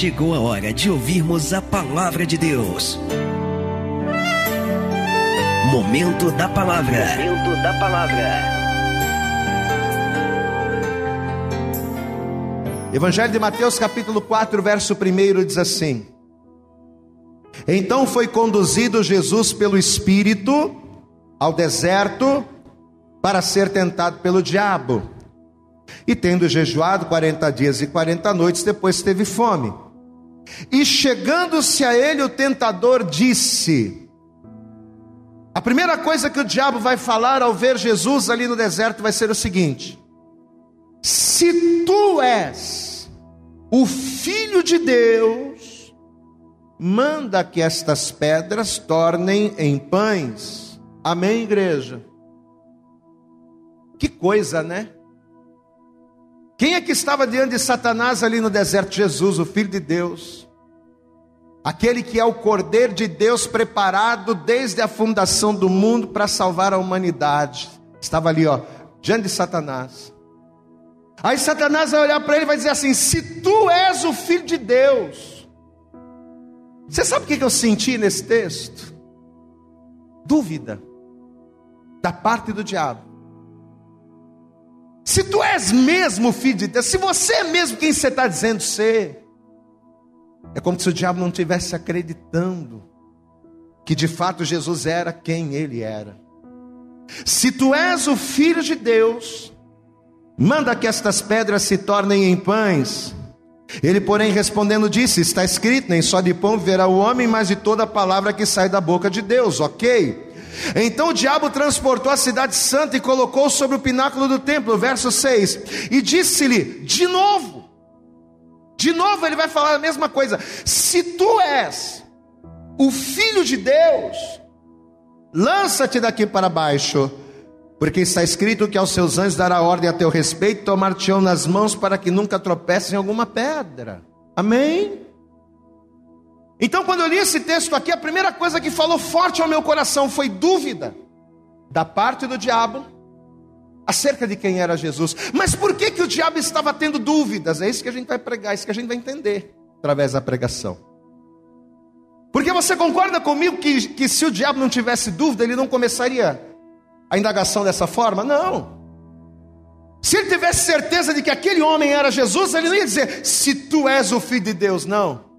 chegou a hora de ouvirmos a palavra de Deus. Momento da palavra. Momento da palavra. Evangelho de Mateus, capítulo 4, verso 1 diz assim: Então foi conduzido Jesus pelo Espírito ao deserto para ser tentado pelo diabo. E tendo jejuado 40 dias e 40 noites, depois teve fome. E chegando-se a ele, o tentador disse: A primeira coisa que o diabo vai falar ao ver Jesus ali no deserto vai ser o seguinte: Se tu és o filho de Deus, manda que estas pedras tornem em pães. Amém, igreja? Que coisa, né? Quem é que estava diante de Satanás ali no deserto? Jesus, o Filho de Deus. Aquele que é o Cordeiro de Deus preparado desde a fundação do mundo para salvar a humanidade. Estava ali, ó, diante de Satanás. Aí Satanás vai olhar para ele e vai dizer assim: Se tu és o Filho de Deus. Você sabe o que eu senti nesse texto? Dúvida da parte do diabo. Se tu és mesmo filho de Deus, se você é mesmo quem você está dizendo ser, é como se o diabo não estivesse acreditando que de fato Jesus era quem ele era. Se tu és o filho de Deus, manda que estas pedras se tornem em pães. Ele, porém, respondendo, disse: Está escrito, nem só de pão verá o homem, mas de toda palavra que sai da boca de Deus, ok? Então o diabo transportou a cidade santa e colocou sobre o pináculo do templo, verso 6, e disse-lhe de novo, de novo ele vai falar a mesma coisa: se tu és o filho de Deus, lança-te daqui para baixo, porque está escrito que aos seus anjos dará ordem a teu respeito, tomar-te-ão nas mãos para que nunca tropeces em alguma pedra. Amém? Então, quando eu li esse texto aqui, a primeira coisa que falou forte ao meu coração foi dúvida da parte do diabo acerca de quem era Jesus. Mas por que, que o diabo estava tendo dúvidas? É isso que a gente vai pregar, é isso que a gente vai entender através da pregação. Porque você concorda comigo que, que se o diabo não tivesse dúvida, ele não começaria a indagação dessa forma? Não. Se ele tivesse certeza de que aquele homem era Jesus, ele não ia dizer, se tu és o filho de Deus, não.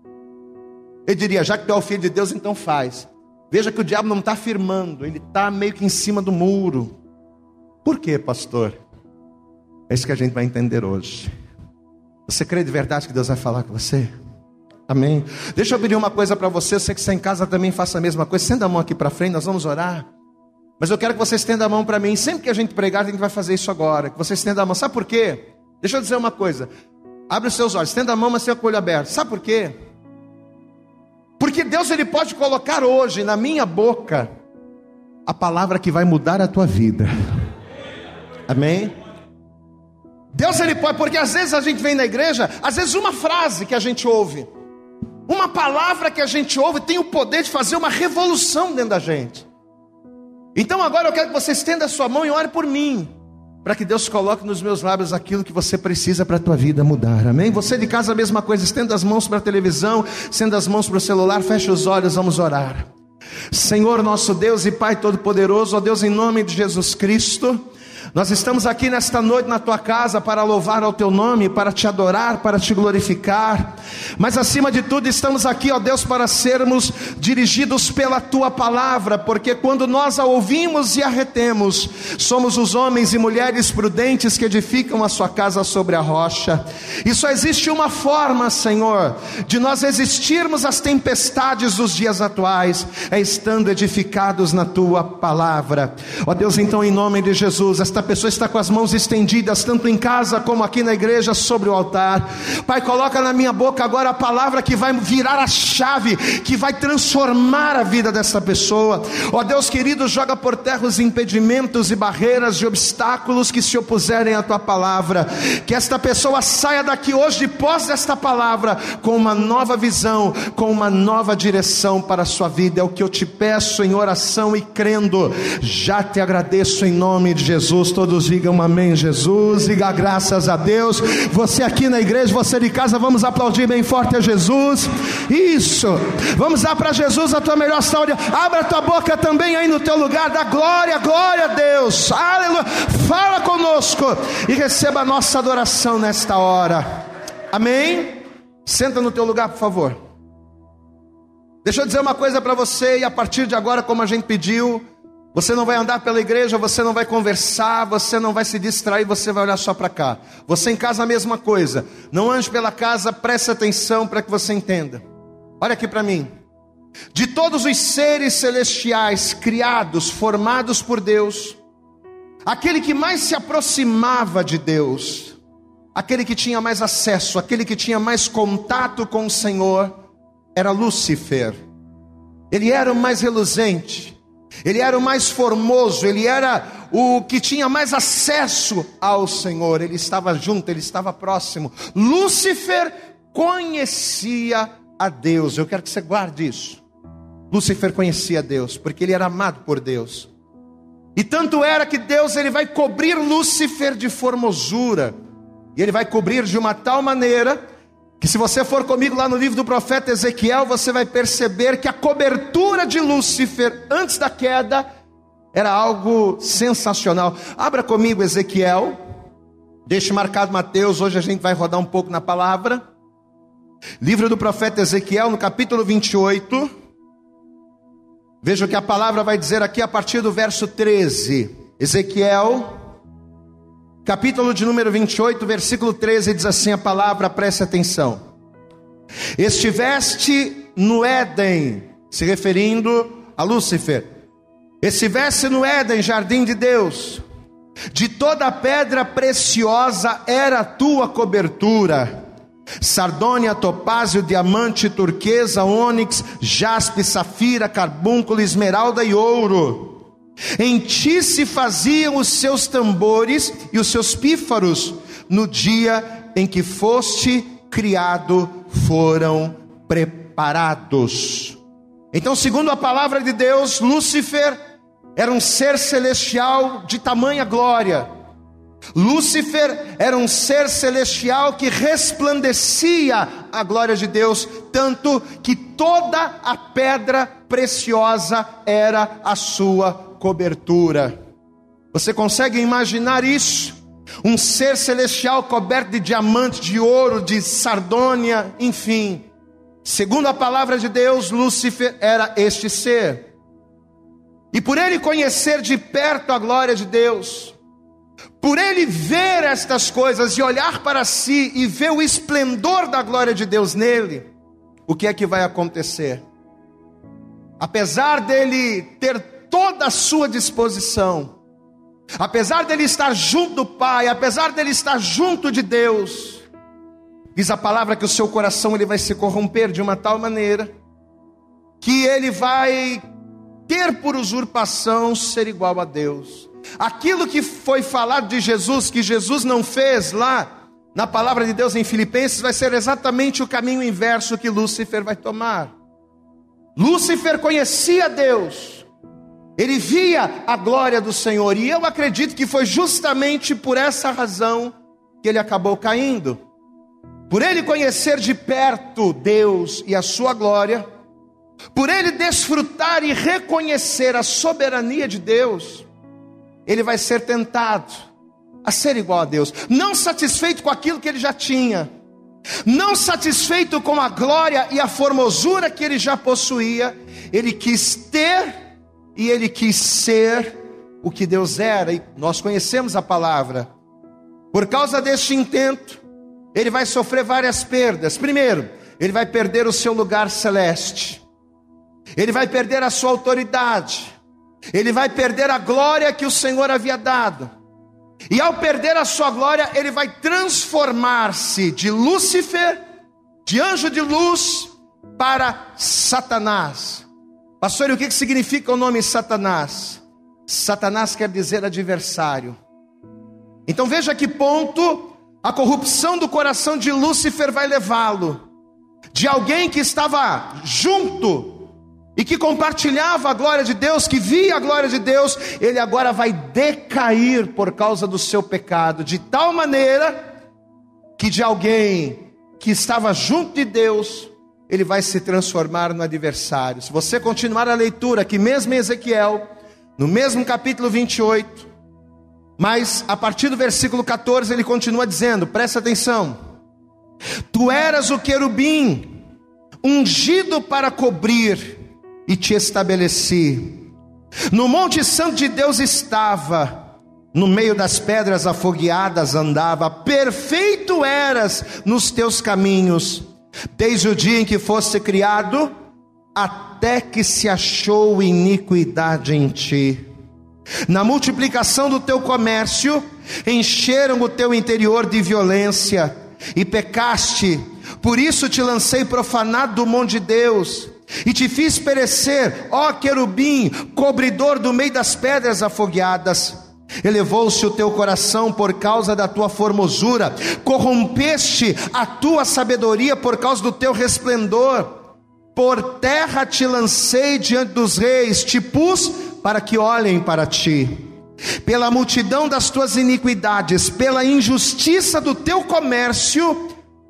Ele diria: já que tu é o filho de Deus, então faz. Veja que o diabo não está afirmando, ele está meio que em cima do muro. Por quê, pastor? É isso que a gente vai entender hoje. Você crê de verdade que Deus vai falar com você? Amém. Deixa eu pedir uma coisa para você, você que está em casa também faça a mesma coisa. Estenda a mão aqui para frente, nós vamos orar. Mas eu quero que você estenda a mão para mim. Sempre que a gente pregar, a gente vai fazer isso agora. Que você estenda a mão. Sabe por quê? Deixa eu dizer uma coisa. Abre os seus olhos, estenda a mão, mas sem o olho aberto. Sabe por quê? Porque Deus ele pode colocar hoje na minha boca a palavra que vai mudar a tua vida. Amém? Deus ele pode, porque às vezes a gente vem na igreja, às vezes uma frase que a gente ouve, uma palavra que a gente ouve tem o poder de fazer uma revolução dentro da gente. Então agora eu quero que você estenda a sua mão e ore por mim para que Deus coloque nos meus lábios aquilo que você precisa para a tua vida mudar. Amém? Você de casa a mesma coisa, estenda as mãos para a televisão, estenda as mãos para o celular, feche os olhos, vamos orar. Senhor nosso Deus e Pai todo poderoso, ó Deus em nome de Jesus Cristo, nós estamos aqui nesta noite na tua casa para louvar ao teu nome, para te adorar, para te glorificar. Mas acima de tudo, estamos aqui, ó Deus, para sermos dirigidos pela tua palavra, porque quando nós a ouvimos e a retemos, somos os homens e mulheres prudentes que edificam a sua casa sobre a rocha. E só existe uma forma, Senhor, de nós resistirmos às tempestades dos dias atuais, é estando edificados na tua palavra. Ó Deus, então em nome de Jesus, esta esta pessoa está com as mãos estendidas, tanto em casa como aqui na igreja, sobre o altar. Pai, coloca na minha boca agora a palavra que vai virar a chave, que vai transformar a vida dessa pessoa. Ó oh, Deus querido, joga por terra os impedimentos e barreiras e obstáculos que se opuserem à tua palavra. Que esta pessoa saia daqui hoje, de pós desta palavra, com uma nova visão, com uma nova direção para a sua vida. É o que eu te peço em oração e crendo. Já te agradeço em nome de Jesus Todos digam amém, Jesus. Diga graças a Deus. Você aqui na igreja, você de casa, vamos aplaudir bem forte a Jesus. Isso. Vamos dar para Jesus a tua melhor saúde. Abra a tua boca também aí no teu lugar. Dá glória, glória a Deus. Aleluia. Fala conosco e receba a nossa adoração nesta hora. Amém. Senta no teu lugar, por favor. Deixa eu dizer uma coisa para você, e a partir de agora, como a gente pediu, você não vai andar pela igreja, você não vai conversar, você não vai se distrair, você vai olhar só para cá. Você em casa a mesma coisa. Não ande pela casa, preste atenção para que você entenda. Olha aqui para mim. De todos os seres celestiais criados, formados por Deus, aquele que mais se aproximava de Deus, aquele que tinha mais acesso, aquele que tinha mais contato com o Senhor, era Lúcifer. Ele era o mais reluzente, ele era o mais formoso, ele era o que tinha mais acesso ao Senhor, ele estava junto, ele estava próximo. Lúcifer conhecia a Deus, eu quero que você guarde isso. Lúcifer conhecia Deus, porque ele era amado por Deus. E tanto era que Deus ele vai cobrir Lúcifer de formosura, e ele vai cobrir de uma tal maneira que se você for comigo lá no livro do profeta Ezequiel, você vai perceber que a cobertura de Lúcifer antes da queda era algo sensacional. Abra comigo Ezequiel, deixe marcado Mateus, hoje a gente vai rodar um pouco na palavra. Livro do profeta Ezequiel, no capítulo 28. Veja o que a palavra vai dizer aqui a partir do verso 13. Ezequiel capítulo de número 28, versículo 13, diz assim a palavra, preste atenção. Estiveste no Éden, se referindo a Lúcifer, estiveste no Éden, jardim de Deus, de toda pedra preciosa era a tua cobertura, sardônia, topázio, diamante, turquesa, ônix, jaspe, safira, carbúnculo, esmeralda e ouro. Em ti se faziam os seus tambores e os seus pífaros, no dia em que foste criado, foram preparados. Então, segundo a palavra de Deus, Lúcifer era um ser celestial de tamanha glória. Lúcifer era um ser celestial que resplandecia a glória de Deus, tanto que toda a pedra preciosa era a sua cobertura. Você consegue imaginar isso? Um ser celestial coberto de diamante, de ouro, de sardônia, enfim. Segundo a palavra de Deus, Lúcifer era este ser. E por ele conhecer de perto a glória de Deus, por ele ver estas coisas e olhar para si e ver o esplendor da glória de Deus nele, o que é que vai acontecer? Apesar dele ter toda a sua disposição. Apesar dele estar junto do Pai, apesar dele estar junto de Deus, diz a palavra que o seu coração ele vai se corromper de uma tal maneira que ele vai ter por usurpação ser igual a Deus. Aquilo que foi falado de Jesus, que Jesus não fez lá na palavra de Deus em Filipenses, vai ser exatamente o caminho inverso que Lúcifer vai tomar. Lúcifer conhecia Deus, ele via a glória do Senhor, e eu acredito que foi justamente por essa razão que ele acabou caindo. Por ele conhecer de perto Deus e a sua glória, por ele desfrutar e reconhecer a soberania de Deus, ele vai ser tentado a ser igual a Deus, não satisfeito com aquilo que ele já tinha, não satisfeito com a glória e a formosura que ele já possuía, ele quis ter e ele quis ser o que Deus era, e nós conhecemos a palavra. Por causa deste intento, ele vai sofrer várias perdas. Primeiro, ele vai perder o seu lugar celeste, ele vai perder a sua autoridade, ele vai perder a glória que o Senhor havia dado. E ao perder a sua glória, ele vai transformar-se de Lúcifer, de anjo de luz, para Satanás. Pastor, e o que significa o nome Satanás? Satanás quer dizer adversário. Então veja que ponto a corrupção do coração de Lúcifer vai levá-lo. De alguém que estava junto e que compartilhava a glória de Deus, que via a glória de Deus, ele agora vai decair por causa do seu pecado, de tal maneira que de alguém que estava junto de Deus, ele vai se transformar no adversário. Se você continuar a leitura, aqui mesmo em Ezequiel, no mesmo capítulo 28, mas a partir do versículo 14 ele continua dizendo: presta atenção, tu eras o querubim, ungido para cobrir e te estabeleci. No Monte Santo de Deus estava, no meio das pedras afogueadas andava, perfeito eras nos teus caminhos, desde o dia em que foste criado, até que se achou iniquidade em ti. Na multiplicação do teu comércio, encheram o teu interior de violência e pecaste, por isso te lancei profanado do monte de Deus e te fiz perecer, ó querubim, cobridor do meio das pedras afogueadas. Elevou-se o teu coração por causa da tua formosura, corrompeste a tua sabedoria por causa do teu resplendor. Por terra te lancei diante dos reis, te pus para que olhem para ti. Pela multidão das tuas iniquidades, pela injustiça do teu comércio,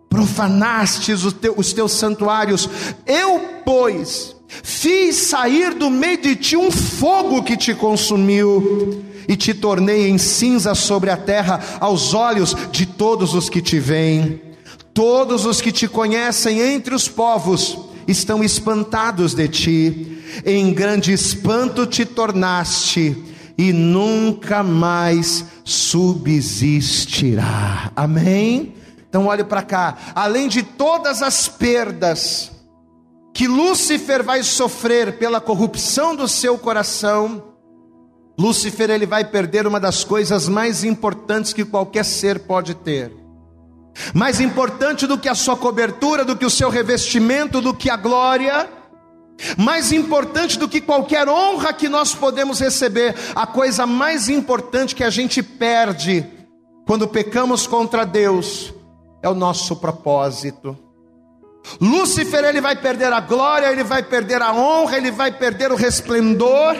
profanastes os, os teus santuários. Eu, pois, fiz sair do meio de ti um fogo que te consumiu, e te tornei em cinza sobre a terra, aos olhos de todos os que te veem. Todos os que te conhecem entre os povos estão espantados de ti, em grande espanto te tornaste, e nunca mais subsistirá. Amém? Então olhe para cá, além de todas as perdas que Lúcifer vai sofrer pela corrupção do seu coração, Lúcifer ele vai perder uma das coisas mais importantes que qualquer ser pode ter. Mais importante do que a sua cobertura, do que o seu revestimento, do que a glória, mais importante do que qualquer honra que nós podemos receber, a coisa mais importante que a gente perde quando pecamos contra Deus é o nosso propósito. Lúcifer ele vai perder a glória, ele vai perder a honra, ele vai perder o resplendor.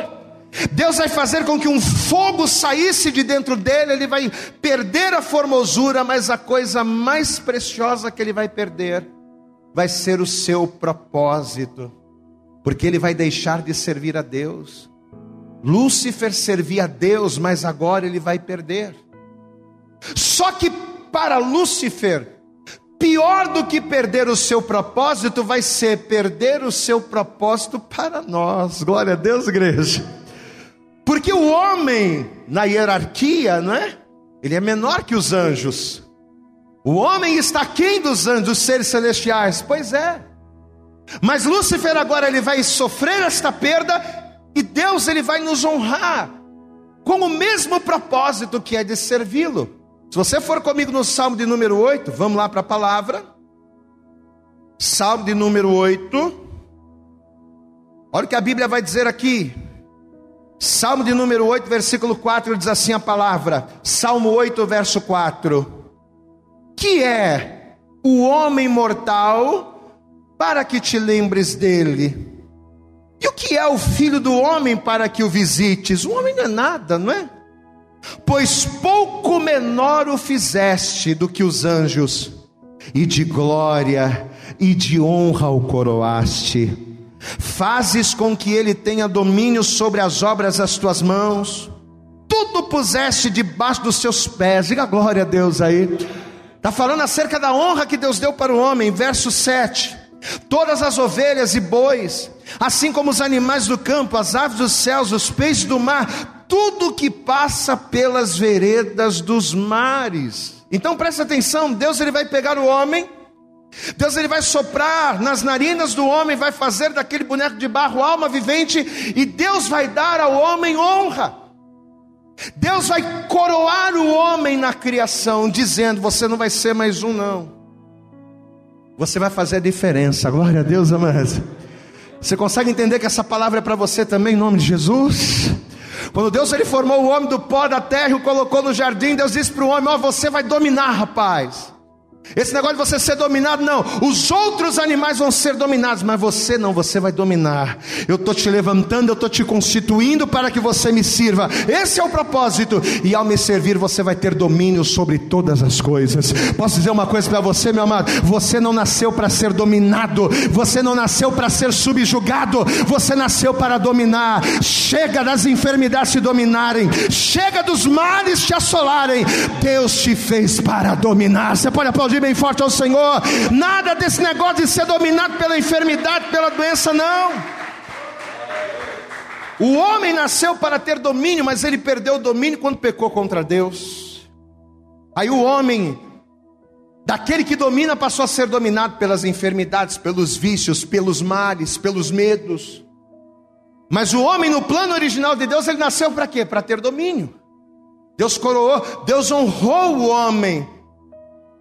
Deus vai fazer com que um fogo saísse de dentro dele, ele vai perder a formosura, mas a coisa mais preciosa que ele vai perder vai ser o seu propósito, porque ele vai deixar de servir a Deus. Lúcifer servia a Deus, mas agora ele vai perder. Só que para Lúcifer, pior do que perder o seu propósito vai ser perder o seu propósito para nós. Glória a Deus, igreja. Porque o homem, na hierarquia, não é? Ele é menor que os anjos. O homem está quem dos anjos, dos seres celestiais? Pois é. Mas Lúcifer agora ele vai sofrer esta perda e Deus ele vai nos honrar com o mesmo propósito que é de servi-lo. Se você for comigo no Salmo de número 8, vamos lá para a palavra. Salmo de número 8. Olha o que a Bíblia vai dizer aqui. Salmo de número 8, versículo 4, diz assim a palavra. Salmo 8, verso 4. Que é o homem mortal para que te lembres dele? E o que é o filho do homem para que o visites? O homem não é nada, não é? Pois pouco menor o fizeste do que os anjos, e de glória e de honra o coroaste. Fazes com que ele tenha domínio sobre as obras das tuas mãos, tudo puseste debaixo dos seus pés. Diga glória a Deus aí. Está falando acerca da honra que Deus deu para o homem, verso 7. Todas as ovelhas e bois, assim como os animais do campo, as aves dos céus, os peixes do mar, tudo que passa pelas veredas dos mares. Então presta atenção, Deus ele vai pegar o homem, Deus ele vai soprar nas narinas do homem, vai fazer daquele boneco de barro alma vivente, e Deus vai dar ao homem honra. Deus vai coroar o homem na criação, dizendo: Você não vai ser mais um, não. Você vai fazer a diferença. Glória a Deus, amados. Você consegue entender que essa palavra é para você também, em nome de Jesus? Quando Deus ele formou o homem do pó da terra e o colocou no jardim, Deus disse para o homem: Ó, oh, você vai dominar, rapaz. Esse negócio de você ser dominado, não. Os outros animais vão ser dominados, mas você não, você vai dominar. Eu estou te levantando, eu estou te constituindo para que você me sirva. Esse é o propósito. E ao me servir, você vai ter domínio sobre todas as coisas. Posso dizer uma coisa para você, meu amado? Você não nasceu para ser dominado, você não nasceu para ser subjugado, você nasceu para dominar. Chega das enfermidades te dominarem, chega dos males te assolarem. Deus te fez para dominar. Você pode aplaudir bem forte ao Senhor. Nada desse negócio de ser dominado pela enfermidade, pela doença, não. O homem nasceu para ter domínio, mas ele perdeu o domínio quando pecou contra Deus. Aí o homem, daquele que domina, passou a ser dominado pelas enfermidades, pelos vícios, pelos males, pelos medos. Mas o homem, no plano original de Deus, ele nasceu para quê? Para ter domínio. Deus coroou, Deus honrou o homem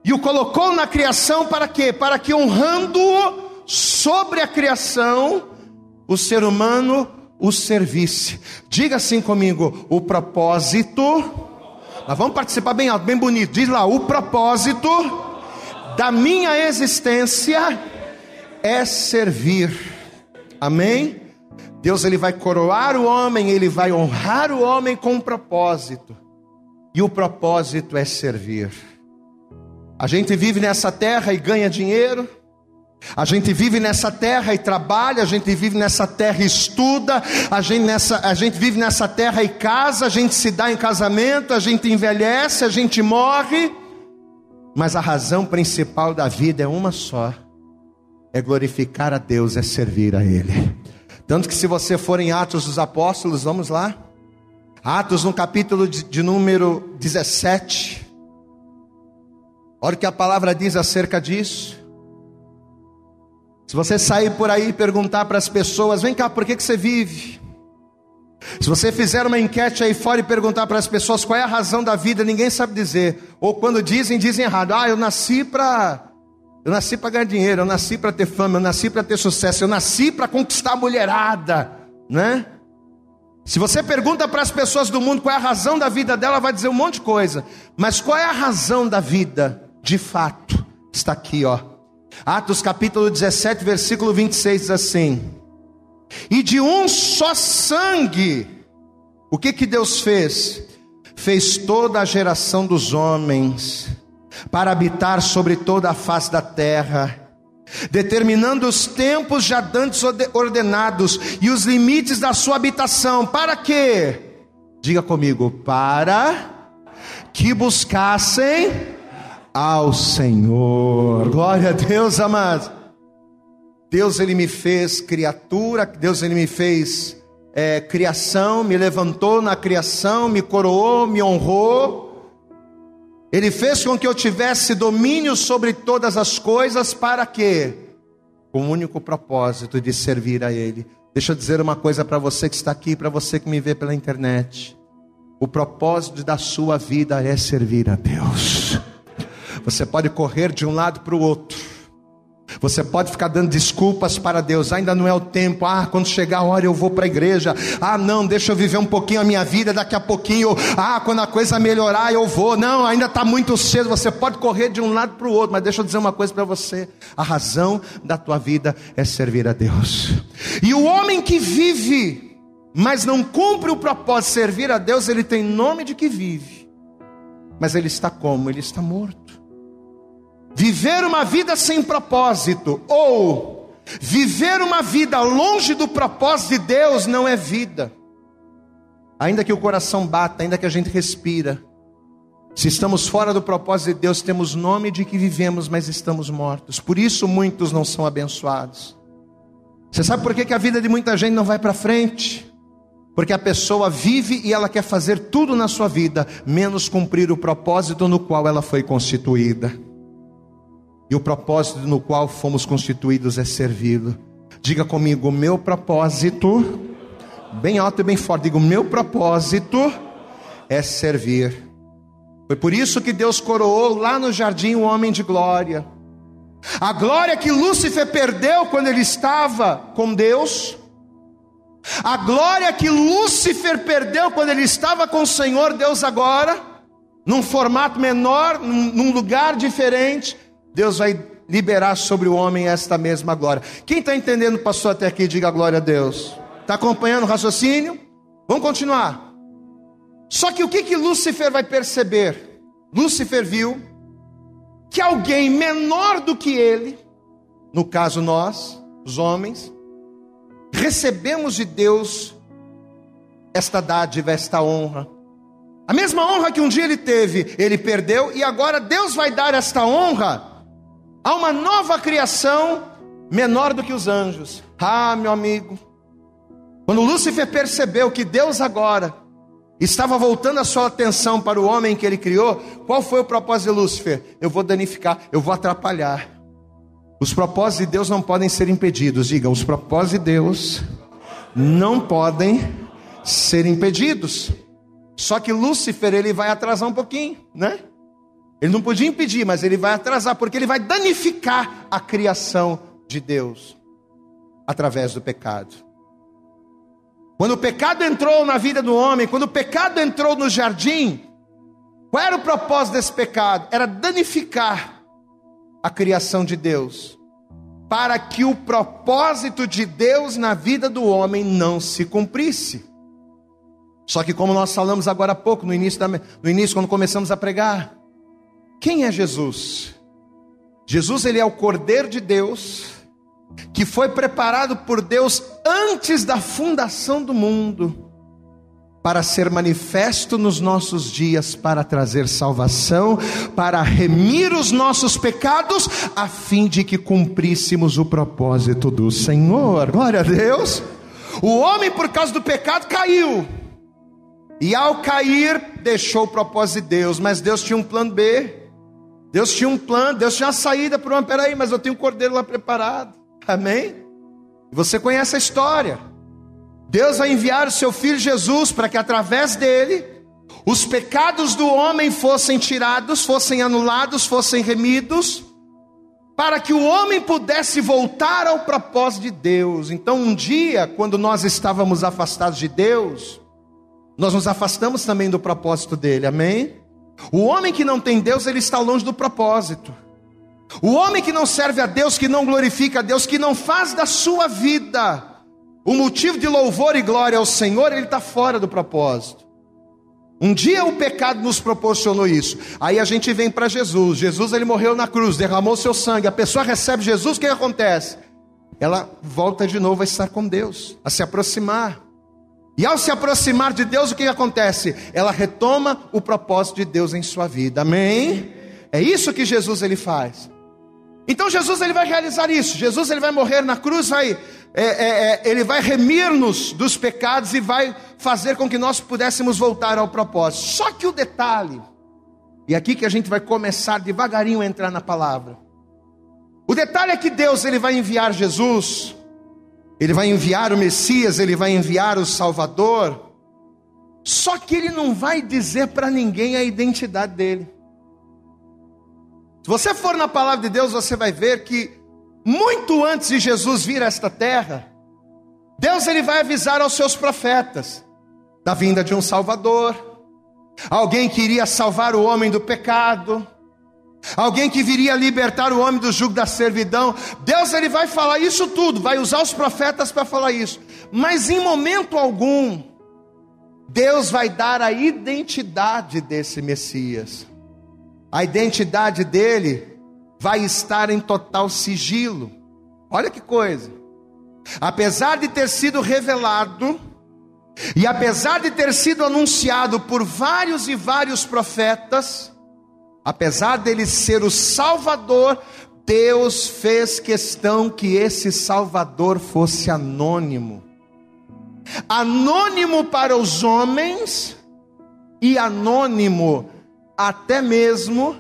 e o colocou na criação para quê? Para que honrando-o sobre a criação, o ser humano o servisse. Diga assim comigo: o propósito. Nós vamos participar bem alto, bem bonito. Diz lá: o propósito da minha existência é servir. Amém? Deus ele vai coroar o homem, ele vai honrar o homem com um propósito. E o propósito é servir. A gente vive nessa terra e ganha dinheiro. A gente vive nessa terra e trabalha, a gente vive nessa terra e estuda, a gente, nessa, a gente vive nessa terra e casa, a gente se dá em casamento, a gente envelhece, a gente morre, mas a razão principal da vida é uma só: é glorificar a Deus, é servir a Ele. Tanto que, se você for em Atos dos Apóstolos, vamos lá, Atos no capítulo de, de número 17. Olha o que a palavra diz acerca disso. Se você sair por aí e perguntar para as pessoas, vem cá, por que, que você vive? Se você fizer uma enquete aí fora e perguntar para as pessoas qual é a razão da vida, ninguém sabe dizer. Ou quando dizem, dizem errado. Ah, eu nasci para eu nasci para ganhar dinheiro, eu nasci para ter fama, eu nasci para ter sucesso, eu nasci para conquistar a mulherada, né? Se você pergunta para as pessoas do mundo qual é a razão da vida dela, vai dizer um monte de coisa. Mas qual é a razão da vida? De fato, está aqui, ó. Atos capítulo 17, versículo 26 diz assim: E de um só sangue, o que que Deus fez? Fez toda a geração dos homens para habitar sobre toda a face da terra, determinando os tempos já dantes ordenados e os limites da sua habitação. Para quê? Diga comigo, para que buscassem ao Senhor. Glória a Deus, amado. Deus ele me fez criatura, Deus ele me fez é, criação, me levantou na criação, me coroou, me honrou. Ele fez com que eu tivesse domínio sobre todas as coisas, para quê? Com o único propósito de servir a Ele. Deixa eu dizer uma coisa para você que está aqui, para você que me vê pela internet. O propósito da sua vida é servir a Deus. Você pode correr de um lado para o outro. Você pode ficar dando desculpas para Deus, ainda não é o tempo. Ah, quando chegar a hora eu vou para a igreja. Ah, não, deixa eu viver um pouquinho a minha vida, daqui a pouquinho. Ah, quando a coisa melhorar eu vou. Não, ainda está muito cedo. Você pode correr de um lado para o outro, mas deixa eu dizer uma coisa para você: a razão da tua vida é servir a Deus. E o homem que vive, mas não cumpre o propósito de servir a Deus, ele tem nome de que vive, mas ele está como? Ele está morto. Viver uma vida sem propósito ou viver uma vida longe do propósito de Deus não é vida. Ainda que o coração bata, ainda que a gente respira, se estamos fora do propósito de Deus, temos nome de que vivemos, mas estamos mortos. Por isso muitos não são abençoados. Você sabe por que, que a vida de muita gente não vai para frente? Porque a pessoa vive e ela quer fazer tudo na sua vida, menos cumprir o propósito no qual ela foi constituída. E o propósito no qual fomos constituídos é servi-lo. Diga comigo, meu propósito, bem alto e bem forte, diga, o meu propósito é servir. Foi por isso que Deus coroou lá no jardim o homem de glória. A glória que Lúcifer perdeu quando ele estava com Deus, a glória que Lúcifer perdeu quando ele estava com o Senhor, Deus agora, num formato menor, num lugar diferente, Deus vai liberar sobre o homem esta mesma glória. Quem está entendendo, pastor, até aqui, diga glória a Deus. Está acompanhando o raciocínio? Vamos continuar. Só que o que, que Lúcifer vai perceber? Lúcifer viu que alguém menor do que ele, no caso nós, os homens, recebemos de Deus esta dádiva, esta honra. A mesma honra que um dia ele teve, ele perdeu, e agora Deus vai dar esta honra a uma nova criação menor do que os anjos. Ah, meu amigo, quando Lúcifer percebeu que Deus agora estava voltando a sua atenção para o homem que ele criou, qual foi o propósito de Lúcifer? Eu vou danificar, eu vou atrapalhar. Os propósitos de Deus não podem ser impedidos. Diga, os propósitos de Deus não podem ser impedidos. Só que Lúcifer ele vai atrasar um pouquinho, né? Ele não podia impedir, mas ele vai atrasar, porque ele vai danificar a criação de Deus através do pecado. Quando o pecado entrou na vida do homem, quando o pecado entrou no jardim, qual era o propósito desse pecado? Era danificar a criação de Deus, para que o propósito de Deus na vida do homem não se cumprisse. Só que, como nós falamos agora há pouco, no início, da, no início quando começamos a pregar, quem é Jesus? Jesus ele é o Cordeiro de Deus que foi preparado por Deus antes da fundação do mundo para ser manifesto nos nossos dias, para trazer salvação, para remir os nossos pecados, a fim de que cumpríssemos o propósito do Senhor. Glória a Deus. O homem, por causa do pecado, caiu. E ao cair, deixou o propósito de Deus, mas Deus tinha um plano B. Deus tinha um plano, Deus tinha uma saída para uma, peraí, mas eu tenho um cordeiro lá preparado. Amém? Você conhece a história. Deus vai enviar o seu filho Jesus para que através dele os pecados do homem fossem tirados, fossem anulados, fossem remidos, para que o homem pudesse voltar ao propósito de Deus. Então, um dia, quando nós estávamos afastados de Deus, nós nos afastamos também do propósito dele, amém? O homem que não tem Deus, ele está longe do propósito. O homem que não serve a Deus, que não glorifica a Deus, que não faz da sua vida o motivo de louvor e glória ao Senhor, ele está fora do propósito. Um dia o pecado nos proporcionou isso. Aí a gente vem para Jesus. Jesus ele morreu na cruz, derramou seu sangue. A pessoa recebe Jesus, o que acontece? Ela volta de novo a estar com Deus, a se aproximar. E ao se aproximar de Deus, o que acontece? Ela retoma o propósito de Deus em sua vida. Amém? É isso que Jesus ele faz. Então Jesus ele vai realizar isso. Jesus ele vai morrer na cruz, vai, é, é, é, ele vai remir-nos dos pecados e vai fazer com que nós pudéssemos voltar ao propósito. Só que o detalhe, e aqui que a gente vai começar devagarinho a entrar na palavra. O detalhe é que Deus ele vai enviar Jesus ele vai enviar o Messias, ele vai enviar o Salvador. Só que ele não vai dizer para ninguém a identidade dele. Se você for na palavra de Deus, você vai ver que muito antes de Jesus vir a esta terra, Deus ele vai avisar aos seus profetas da vinda de um Salvador, alguém que iria salvar o homem do pecado, Alguém que viria libertar o homem do jugo da servidão. Deus ele vai falar isso tudo, vai usar os profetas para falar isso. Mas em momento algum, Deus vai dar a identidade desse Messias. A identidade dele vai estar em total sigilo. Olha que coisa. Apesar de ter sido revelado, e apesar de ter sido anunciado por vários e vários profetas, Apesar dele ser o Salvador, Deus fez questão que esse Salvador fosse anônimo. Anônimo para os homens e anônimo até mesmo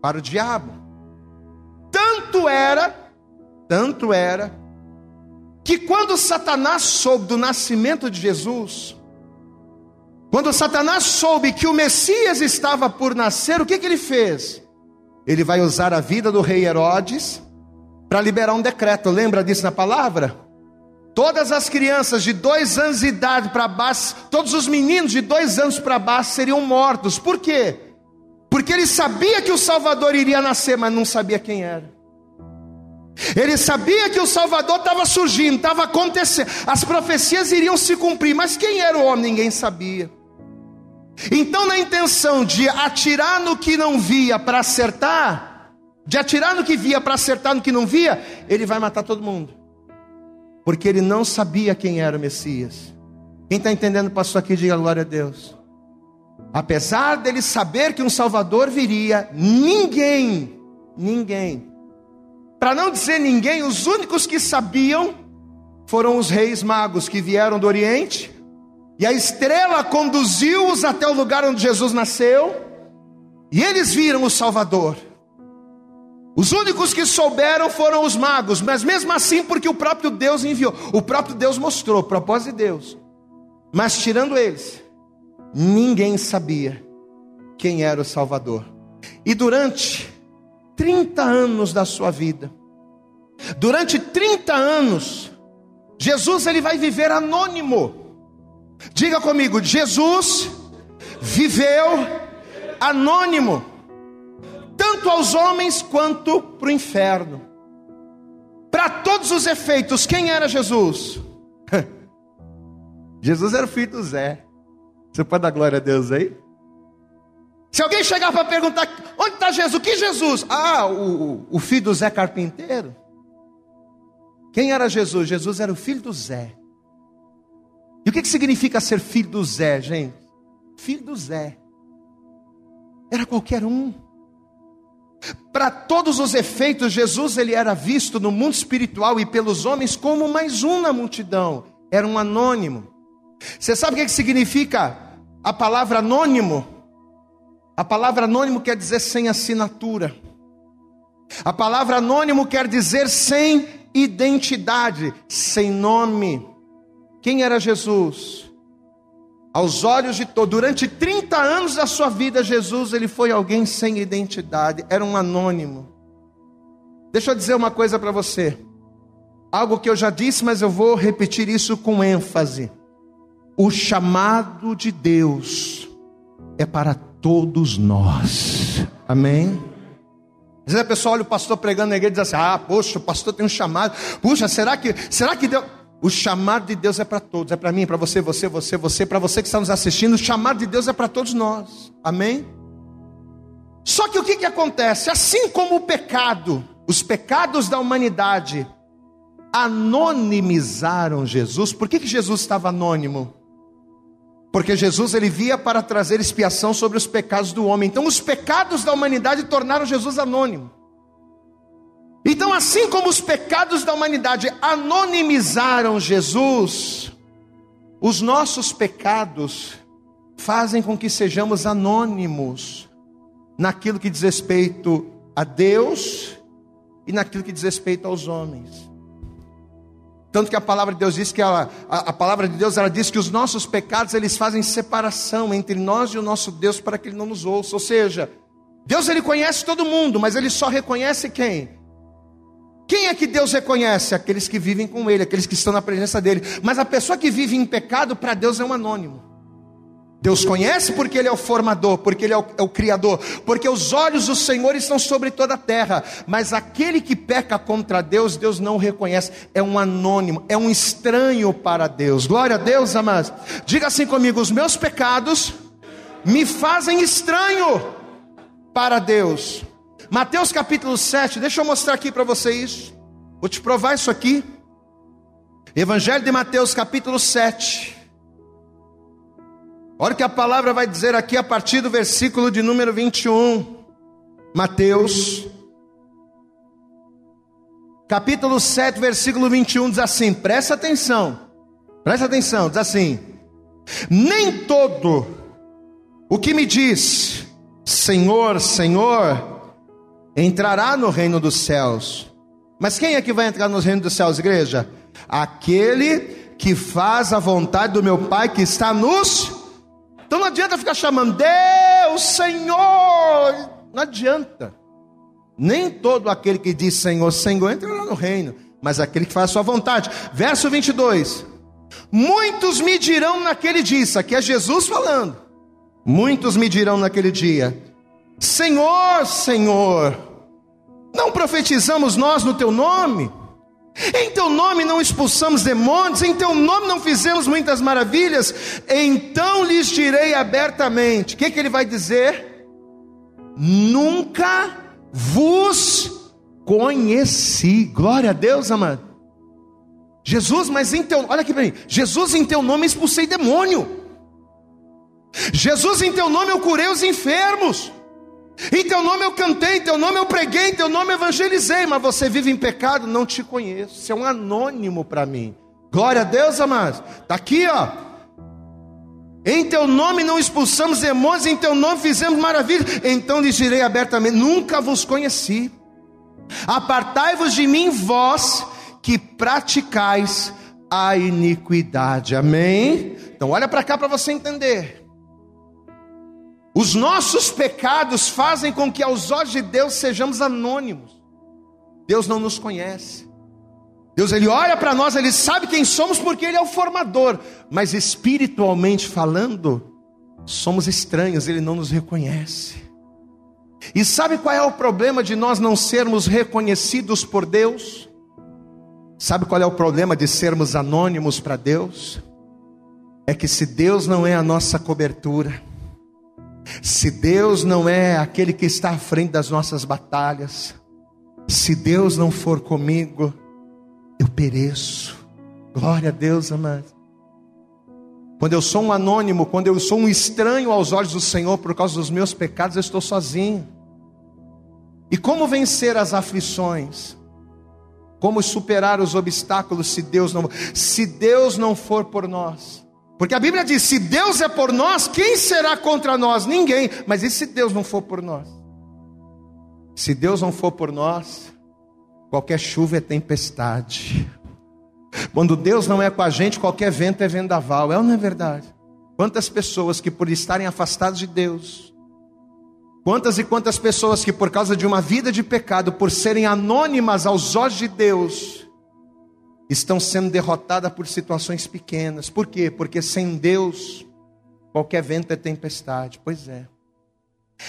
para o diabo. Tanto era, tanto era, que quando Satanás soube do nascimento de Jesus, quando Satanás soube que o Messias estava por nascer, o que, que ele fez? Ele vai usar a vida do rei Herodes para liberar um decreto. Lembra disso na palavra? Todas as crianças de dois anos de idade para baixo, todos os meninos de dois anos para baixo seriam mortos. Por quê? Porque ele sabia que o Salvador iria nascer, mas não sabia quem era. Ele sabia que o Salvador estava surgindo, estava acontecendo, as profecias iriam se cumprir, mas quem era o homem? Ninguém sabia. Então, na intenção de atirar no que não via para acertar, de atirar no que via para acertar no que não via, ele vai matar todo mundo, porque ele não sabia quem era o Messias. Quem está entendendo, pastor aqui, diga glória a Deus. Apesar dele saber que um Salvador viria, ninguém, ninguém para não dizer ninguém, os únicos que sabiam foram os reis magos que vieram do Oriente, e a estrela conduziu-os até o lugar onde Jesus nasceu, e eles viram o Salvador. Os únicos que souberam foram os magos, mas mesmo assim, porque o próprio Deus enviou, o próprio Deus mostrou, propósito de Deus. Mas tirando eles, ninguém sabia quem era o Salvador. E durante 30 anos da sua vida. Durante 30 anos, Jesus ele vai viver anônimo. Diga comigo, Jesus viveu anônimo, tanto aos homens quanto para o inferno. Para todos os efeitos, quem era Jesus? Jesus era o filho do Zé. Você pode dar glória a Deus aí? Se alguém chegar para perguntar, onde está Jesus? Que Jesus? Ah, o, o filho do Zé Carpinteiro. Quem era Jesus? Jesus era o filho do Zé. E o que, que significa ser filho do Zé, gente? Filho do Zé. Era qualquer um. Para todos os efeitos, Jesus ele era visto no mundo espiritual e pelos homens como mais um na multidão. Era um anônimo. Você sabe o que, que significa a palavra anônimo? A palavra anônimo quer dizer sem assinatura. A palavra anônimo quer dizer sem identidade, sem nome. Quem era Jesus? Aos olhos de todos, durante 30 anos da sua vida, Jesus ele foi alguém sem identidade, era um anônimo. Deixa eu dizer uma coisa para você. Algo que eu já disse, mas eu vou repetir isso com ênfase. O chamado de Deus é para todos nós. Amém? Às vezes a pessoa olha o pastor pregando na igreja e diz assim: Ah, poxa, o pastor tem um chamado. Puxa, será que, será que Deus. O chamado de Deus é para todos, é para mim, para você, você, você, você, para você que está nos assistindo. O chamado de Deus é para todos nós. Amém? Só que o que, que acontece? Assim como o pecado, os pecados da humanidade anonimizaram Jesus. Por que, que Jesus estava anônimo? Porque Jesus ele via para trazer expiação sobre os pecados do homem. Então os pecados da humanidade tornaram Jesus anônimo. Então assim como os pecados da humanidade anonimizaram Jesus, os nossos pecados fazem com que sejamos anônimos naquilo que diz respeito a Deus e naquilo que diz respeito aos homens. Tanto que a palavra de Deus diz que ela, a, a, palavra de Deus ela diz que os nossos pecados eles fazem separação entre nós e o nosso Deus para que ele não nos ouça. Ou seja, Deus ele conhece todo mundo, mas ele só reconhece quem? Quem é que Deus reconhece? Aqueles que vivem com ele, aqueles que estão na presença dele. Mas a pessoa que vive em pecado para Deus é um anônimo. Deus conhece porque Ele é o formador, porque Ele é o, é o, Criador, porque os olhos do Senhor estão sobre toda a terra, mas aquele que peca contra Deus, Deus não o reconhece, é um anônimo, é um estranho para Deus. Glória a Deus, amados. Diga assim comigo: os meus pecados me fazem estranho para Deus. Mateus capítulo 7, deixa eu mostrar aqui para vocês, vou te provar isso aqui. Evangelho de Mateus capítulo 7. Olha o que a palavra vai dizer aqui a partir do versículo de número 21. Mateus, capítulo 7, versículo 21 diz assim: presta atenção, presta atenção, diz assim: Nem todo o que me diz, Senhor, Senhor, entrará no reino dos céus. Mas quem é que vai entrar no reino dos céus, igreja? Aquele que faz a vontade do meu Pai que está nos então não adianta ficar chamando Deus, Senhor. Não adianta. Nem todo aquele que diz Senhor, Senhor entra lá no reino, mas aquele que faz a sua vontade. Verso 22. Muitos me dirão naquele dia, isso aqui é Jesus falando. Muitos me dirão naquele dia: Senhor, Senhor, não profetizamos nós no teu nome? Em teu nome não expulsamos demônios, em teu nome não fizemos muitas maravilhas, então lhes direi abertamente: o que, que ele vai dizer? Nunca vos conheci. Glória a Deus, amado. Jesus, mas em teu, olha aqui para mim, Jesus em teu nome expulsei demônio. Jesus em teu nome eu curei os enfermos. Em teu nome eu cantei, em teu nome eu preguei, em teu nome eu evangelizei, mas você vive em pecado, não te conheço. Você é um anônimo para mim. Glória a Deus, amados. Está aqui, ó. Em teu nome não expulsamos demônios, em teu nome fizemos maravilhas. Então lhes direi abertamente: Nunca vos conheci. Apartai-vos de mim, vós que praticais a iniquidade. Amém? Então olha para cá para você entender. Os nossos pecados fazem com que aos olhos de Deus sejamos anônimos. Deus não nos conhece. Deus ele olha para nós, ele sabe quem somos porque ele é o formador, mas espiritualmente falando, somos estranhos, ele não nos reconhece. E sabe qual é o problema de nós não sermos reconhecidos por Deus? Sabe qual é o problema de sermos anônimos para Deus? É que se Deus não é a nossa cobertura, se Deus não é aquele que está à frente das nossas batalhas, se Deus não for comigo, eu pereço. Glória a Deus, amado. Quando eu sou um anônimo, quando eu sou um estranho aos olhos do Senhor por causa dos meus pecados, eu estou sozinho. E como vencer as aflições? Como superar os obstáculos se Deus não, se Deus não for por nós? Porque a Bíblia diz: se Deus é por nós, quem será contra nós? Ninguém. Mas e se Deus não for por nós? Se Deus não for por nós, qualquer chuva é tempestade. Quando Deus não é com a gente, qualquer vento é vendaval. É ou não é verdade? Quantas pessoas que por estarem afastadas de Deus, quantas e quantas pessoas que por causa de uma vida de pecado, por serem anônimas aos olhos de Deus, estão sendo derrotadas por situações pequenas. Por quê? Porque sem Deus, qualquer vento é tempestade. Pois é.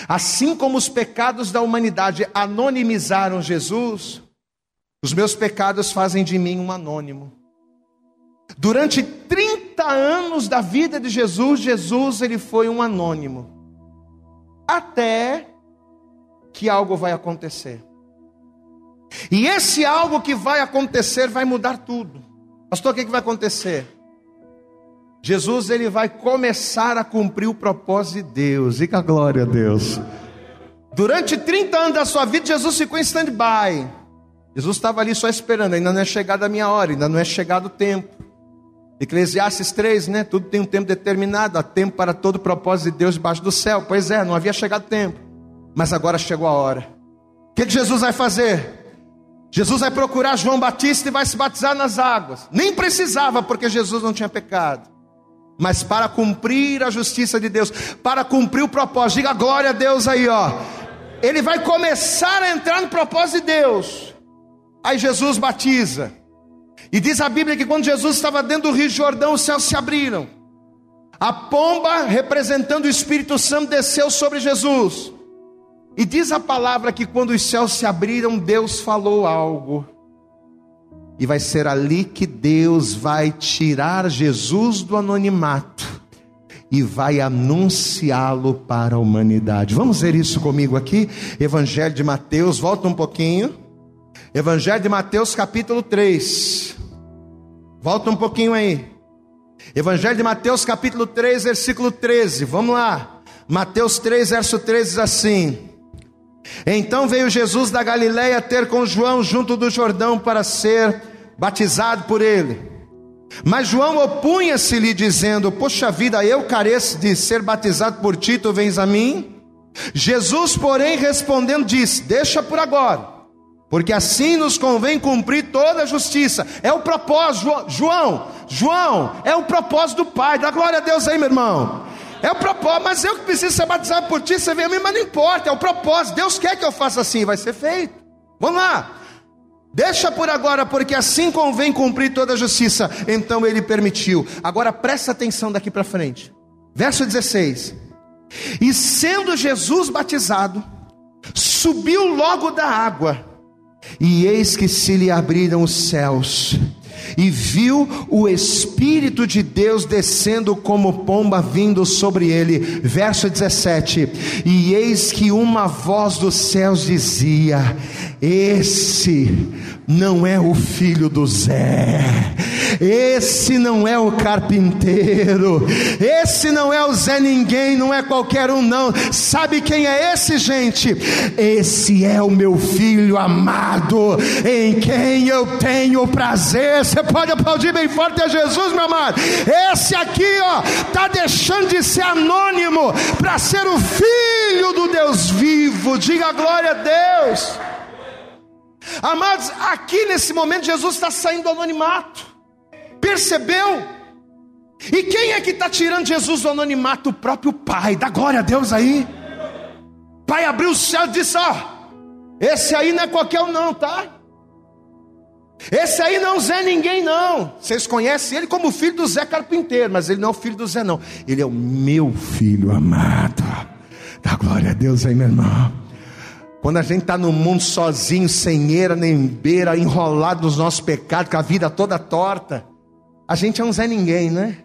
Assim como os pecados da humanidade anonimizaram Jesus, os meus pecados fazem de mim um anônimo. Durante 30 anos da vida de Jesus, Jesus ele foi um anônimo. Até que algo vai acontecer. E esse algo que vai acontecer vai mudar tudo. Pastor, o que, que vai acontecer? Jesus ele vai começar a cumprir o propósito de Deus. E a glória a Deus. Durante 30 anos da sua vida, Jesus ficou em stand-by. Jesus estava ali só esperando, ainda não é chegada a minha hora, ainda não é chegado o tempo. Eclesiastes 3, né? Tudo tem um tempo determinado, há tempo para todo o propósito de Deus debaixo do céu. Pois é, não havia chegado o tempo, mas agora chegou a hora. O que, que Jesus vai fazer? Jesus vai procurar João Batista e vai se batizar nas águas. Nem precisava, porque Jesus não tinha pecado. Mas para cumprir a justiça de Deus, para cumprir o propósito, diga glória a Deus aí, ó. Ele vai começar a entrar no propósito de Deus. Aí Jesus batiza. E diz a Bíblia que quando Jesus estava dentro do Rio Jordão, os céus se abriram. A pomba, representando o Espírito Santo, desceu sobre Jesus. E diz a palavra que quando os céus se abriram, Deus falou algo. E vai ser ali que Deus vai tirar Jesus do anonimato e vai anunciá-lo para a humanidade. Vamos ver isso comigo aqui? Evangelho de Mateus, volta um pouquinho. Evangelho de Mateus, capítulo 3. Volta um pouquinho aí. Evangelho de Mateus, capítulo 3, versículo 13. Vamos lá. Mateus 3, verso 13 diz assim: então veio Jesus da Galiléia ter com João junto do Jordão para ser batizado por ele. Mas João opunha-se-lhe, dizendo: Poxa vida, eu careço de ser batizado por ti, tu vens a mim? Jesus, porém, respondendo, disse: Deixa por agora, porque assim nos convém cumprir toda a justiça. É o propósito, João, João, é o propósito do Pai. Dá glória a Deus aí, meu irmão. É o propósito, mas eu que preciso ser batizado por ti, você vem a mim, mas não importa, é o propósito. Deus quer que eu faça assim, vai ser feito. Vamos lá. Deixa por agora, porque assim convém cumprir toda a justiça. Então ele permitiu. Agora presta atenção daqui para frente. Verso 16. E sendo Jesus batizado, subiu logo da água, e eis que se lhe abriram os céus, e viu o Espírito de Deus descendo como pomba vindo sobre ele. Verso 17: E eis que uma voz dos céus dizia: Esse não é o filho do Zé, esse não é o carpinteiro, esse não é o Zé Ninguém, não é qualquer um, não. Sabe quem é esse, gente? Esse é o meu filho amado, em quem eu tenho prazer. Você pode aplaudir bem forte a Jesus, meu amado. Esse aqui, ó, tá deixando de ser anônimo para ser o filho do Deus vivo. Diga glória a Deus. Amados, aqui nesse momento Jesus está saindo do anonimato. Percebeu? E quem é que está tirando Jesus do anonimato? O próprio Pai. Dá glória a Deus aí. Pai abriu o céu e disse: Ó, esse aí não é qualquer um, não, tá? Esse aí não é Zé ninguém, não. Vocês conhecem ele como filho do Zé Carpinteiro, mas ele não é o filho do Zé, não. Ele é o meu filho amado. Dá glória a Deus aí, meu irmão. Quando a gente está no mundo sozinho, sem eira nem beira, enrolado nos nossos pecados, com a vida toda torta, a gente é um Zé Ninguém, né?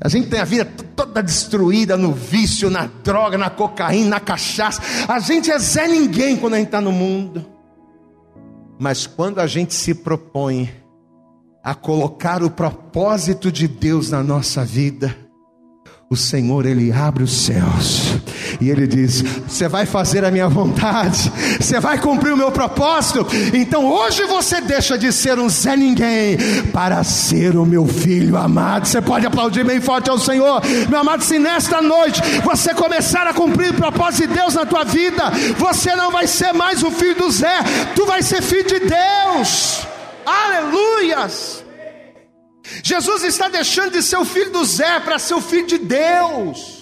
A gente tem a vida toda destruída no vício, na droga, na cocaína, na cachaça. A gente é Zé Ninguém quando a gente está no mundo. Mas quando a gente se propõe a colocar o propósito de Deus na nossa vida, o Senhor ele abre os céus e ele diz: Você vai fazer a minha vontade, você vai cumprir o meu propósito. Então hoje você deixa de ser um Zé Ninguém para ser o meu filho amado. Você pode aplaudir bem forte ao Senhor, meu amado. Se nesta noite você começar a cumprir o propósito de Deus na tua vida, você não vai ser mais o filho do Zé, tu vai ser filho de Deus. Aleluias! Jesus está deixando de ser o filho do Zé para ser o filho de Deus.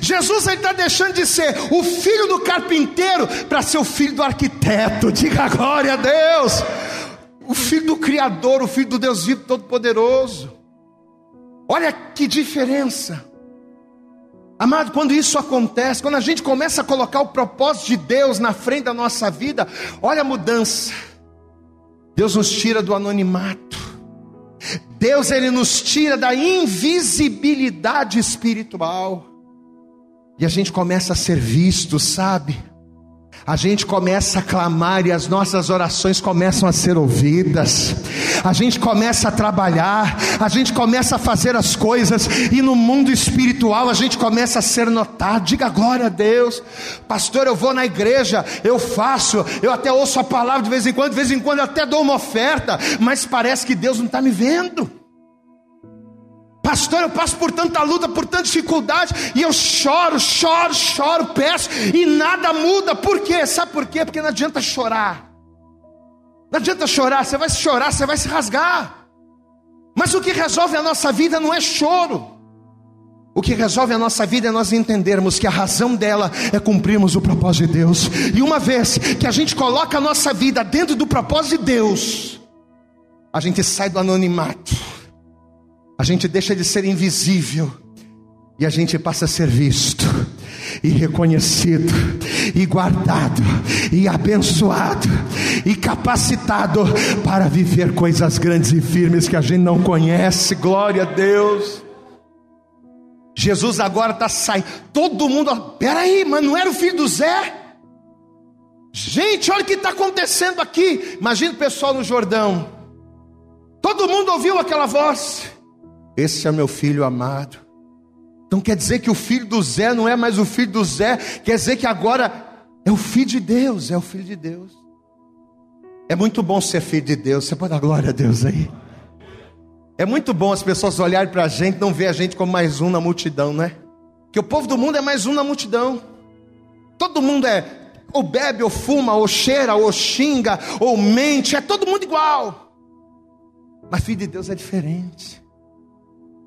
Jesus está deixando de ser o filho do carpinteiro para ser o filho do arquiteto. Diga glória a Deus. O filho do Criador, o filho do Deus vivo todo-poderoso. Olha que diferença. Amado, quando isso acontece, quando a gente começa a colocar o propósito de Deus na frente da nossa vida, olha a mudança. Deus nos tira do anonimato. Deus ele nos tira da invisibilidade espiritual. E a gente começa a ser visto, sabe? a gente começa a clamar e as nossas orações começam a ser ouvidas, a gente começa a trabalhar, a gente começa a fazer as coisas, e no mundo espiritual a gente começa a ser notado. Diga glória a Deus, pastor. Eu vou na igreja, eu faço, eu até ouço a palavra de vez em quando, de vez em quando eu até dou uma oferta, mas parece que Deus não está me vendo. Pastor, eu passo por tanta luta, por tanta dificuldade, e eu choro, choro, choro, peço, e nada muda. Por quê? Sabe por quê? Porque não adianta chorar. Não adianta chorar, você vai chorar, você vai se rasgar. Mas o que resolve a nossa vida não é choro. O que resolve a nossa vida é nós entendermos que a razão dela é cumprirmos o propósito de Deus. E uma vez que a gente coloca a nossa vida dentro do propósito de Deus, a gente sai do anonimato a gente deixa de ser invisível e a gente passa a ser visto e reconhecido e guardado e abençoado e capacitado para viver coisas grandes e firmes que a gente não conhece. Glória a Deus. Jesus agora está saindo. Todo mundo, peraí, mas não era o filho do Zé? Gente, olha o que está acontecendo aqui. Imagina o pessoal no Jordão. Todo mundo ouviu aquela voz. Esse é meu filho amado. Então quer dizer que o filho do Zé não é mais o filho do Zé, quer dizer que agora é o filho de Deus, é o filho de Deus. É muito bom ser filho de Deus, você pode dar glória a Deus aí. É muito bom as pessoas olharem para a gente, não ver a gente como mais um na multidão, né? Que o povo do mundo é mais um na multidão. Todo mundo é ou bebe, ou fuma, ou cheira, ou xinga, ou mente, é todo mundo igual. Mas filho de Deus é diferente.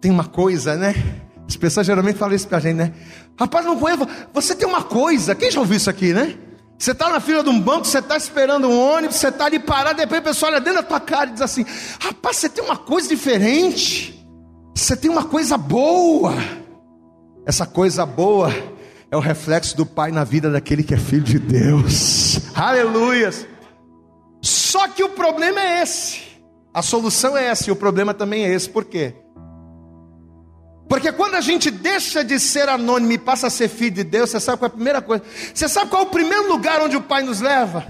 Tem uma coisa, né? As pessoas geralmente falam isso pra gente, né? Rapaz, não conheço. Você tem uma coisa. Quem já ouviu isso aqui, né? Você está na fila de um banco, você está esperando um ônibus, você está ali parado, depois a pessoa olha dentro da tua cara e diz assim: Rapaz, você tem uma coisa diferente. Você tem uma coisa boa. Essa coisa boa é o reflexo do Pai na vida daquele que é filho de Deus. Aleluias! Só que o problema é esse. A solução é essa e o problema também é esse. Por quê? Porque quando a gente deixa de ser anônimo e passa a ser filho de Deus, você sabe qual é a primeira coisa? Você sabe qual é o primeiro lugar onde o Pai nos leva?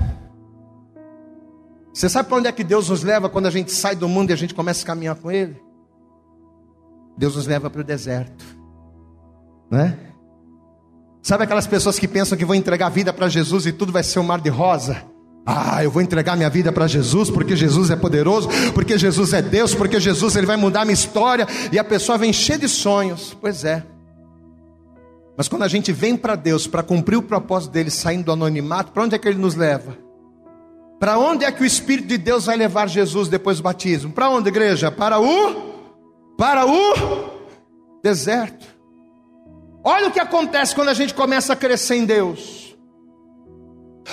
Você sabe para onde é que Deus nos leva quando a gente sai do mundo e a gente começa a caminhar com Ele? Deus nos leva para o deserto, né? Sabe aquelas pessoas que pensam que vão entregar a vida para Jesus e tudo vai ser um mar de rosa? Ah, eu vou entregar minha vida para Jesus porque Jesus é poderoso, porque Jesus é Deus, porque Jesus ele vai mudar minha história e a pessoa vem cheia de sonhos. Pois é. Mas quando a gente vem para Deus para cumprir o propósito dele saindo do anonimato, para onde é que ele nos leva? Para onde é que o Espírito de Deus vai levar Jesus depois do batismo? Para onde, igreja? Para o para o deserto. Olha o que acontece quando a gente começa a crescer em Deus.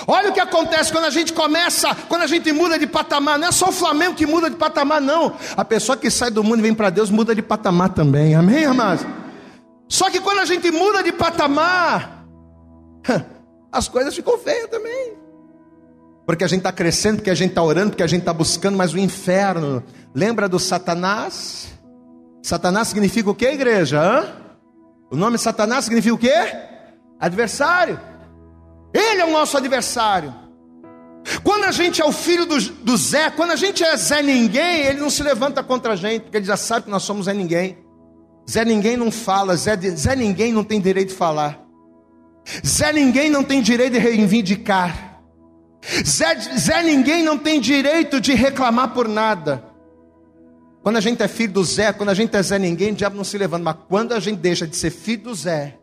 Olha o que acontece quando a gente começa, quando a gente muda de patamar. Não é só o Flamengo que muda de patamar, não. A pessoa que sai do mundo e vem para Deus muda de patamar também. Amém, amados? Só que quando a gente muda de patamar, as coisas ficam feias também. Porque a gente está crescendo, porque a gente está orando, porque a gente está buscando, mas o inferno. Lembra do Satanás? Satanás significa o que, igreja? Hã? O nome Satanás significa o que? Adversário. Ele é o nosso adversário. Quando a gente é o filho do, do, Zé, quando a gente é Zé Ninguém, ele não se levanta contra a gente, porque ele já sabe que nós somos Zé Ninguém. Zé Ninguém não fala, Zé, Zé Ninguém não tem direito de falar. Zé Ninguém não tem direito de reivindicar. Zé, Zé Ninguém não tem direito de reclamar por nada. Quando a gente é filho do Zé, quando a gente é Zé Ninguém, o diabo não se levanta. Mas quando a gente deixa de ser filho do Zé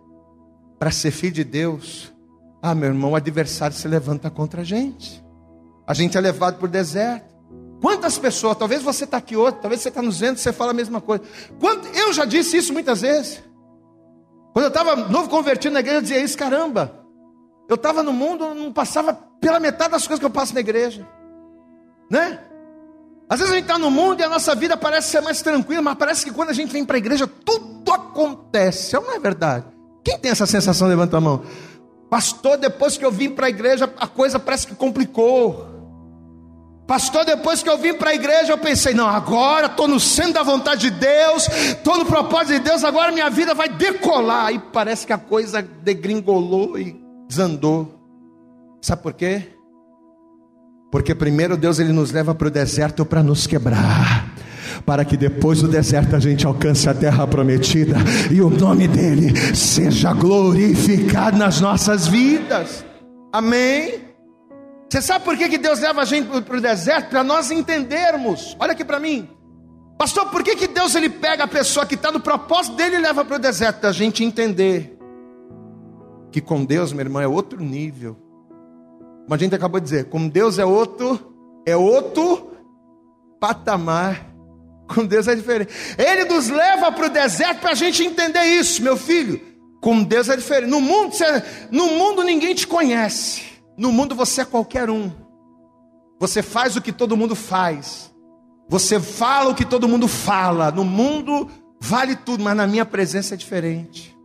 para ser filho de Deus, ah, meu irmão, o adversário se levanta contra a gente. A gente é levado por deserto. Quantas pessoas, talvez você está aqui hoje, talvez você está nos vendo, você fala a mesma coisa. Quanto, eu já disse isso muitas vezes. Quando eu estava novo convertido na igreja, eu dizia isso, caramba. Eu estava no mundo, não passava pela metade das coisas que eu passo na igreja. Né? Às vezes a gente está no mundo e a nossa vida parece ser mais tranquila, mas parece que quando a gente vem para a igreja, tudo acontece. Não é verdade? Quem tem essa sensação? Levanta a mão. Pastor, depois que eu vim para a igreja, a coisa parece que complicou. Pastor, depois que eu vim para a igreja, eu pensei: não, agora estou no centro da vontade de Deus, estou no propósito de Deus, agora minha vida vai decolar. E parece que a coisa degringolou e desandou. Sabe por quê? Porque primeiro Deus ele nos leva para o deserto para nos quebrar para que depois do deserto a gente alcance a terra prometida e o nome dele seja glorificado nas nossas vidas. Amém? Você sabe por que, que Deus leva a gente para o deserto? Para nós entendermos. Olha aqui para mim. Pastor, por que, que Deus ele pega a pessoa que está no propósito dele e leva para o deserto? Para a gente entender que com Deus, meu irmão, é outro nível. Como a gente acabou de dizer, com Deus é outro, é outro patamar. Com Deus é diferente. Ele nos leva para o deserto para a gente entender isso, meu filho. Com Deus é diferente. No mundo, você, no mundo ninguém te conhece. No mundo você é qualquer um. Você faz o que todo mundo faz. Você fala o que todo mundo fala. No mundo vale tudo, mas na minha presença é diferente.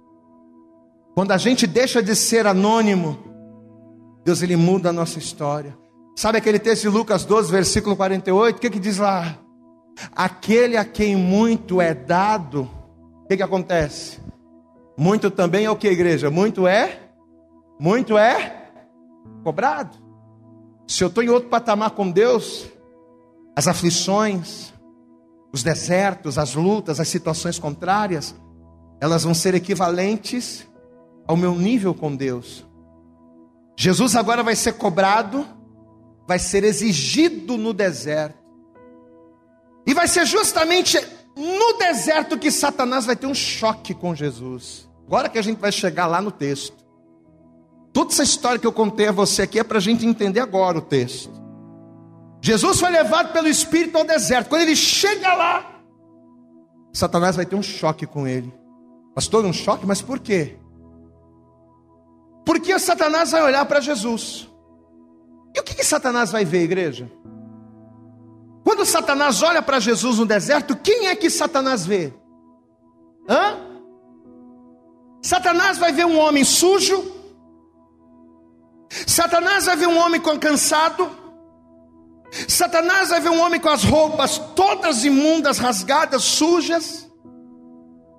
Quando a gente deixa de ser anônimo, Deus ele muda a nossa história. Sabe aquele texto de Lucas 12, versículo 48? O que, que diz lá? Aquele a quem muito é dado, o que, que acontece? Muito também é o que, igreja? Muito é? Muito é cobrado. Se eu estou em outro patamar com Deus, as aflições, os desertos, as lutas, as situações contrárias, elas vão ser equivalentes ao meu nível com Deus. Jesus agora vai ser cobrado, vai ser exigido no deserto. E vai ser justamente no deserto que Satanás vai ter um choque com Jesus. Agora que a gente vai chegar lá no texto. Toda essa história que eu contei a você aqui é para a gente entender agora o texto. Jesus foi levado pelo Espírito ao deserto. Quando ele chega lá, Satanás vai ter um choque com ele. Pastor, um choque? Mas por quê? Porque Satanás vai olhar para Jesus. E o que, que Satanás vai ver, igreja? Quando Satanás olha para Jesus no deserto, quem é que Satanás vê? Hã? Satanás vai ver um homem sujo, Satanás vai ver um homem cansado, Satanás vai ver um homem com as roupas todas imundas, rasgadas, sujas.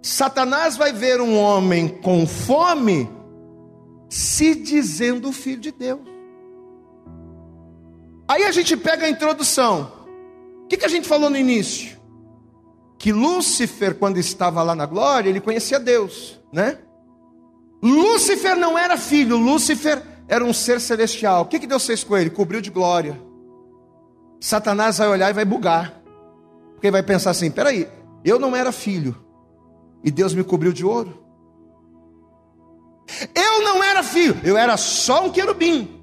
Satanás vai ver um homem com fome, se dizendo filho de Deus. Aí a gente pega a introdução. O que, que a gente falou no início? Que Lúcifer, quando estava lá na glória, ele conhecia Deus, né? Lúcifer não era filho, Lúcifer era um ser celestial. O que, que Deus fez com ele? Cobriu de glória. Satanás vai olhar e vai bugar. Porque vai pensar assim: peraí, eu não era filho, e Deus me cobriu de ouro. Eu não era filho, eu era só um querubim.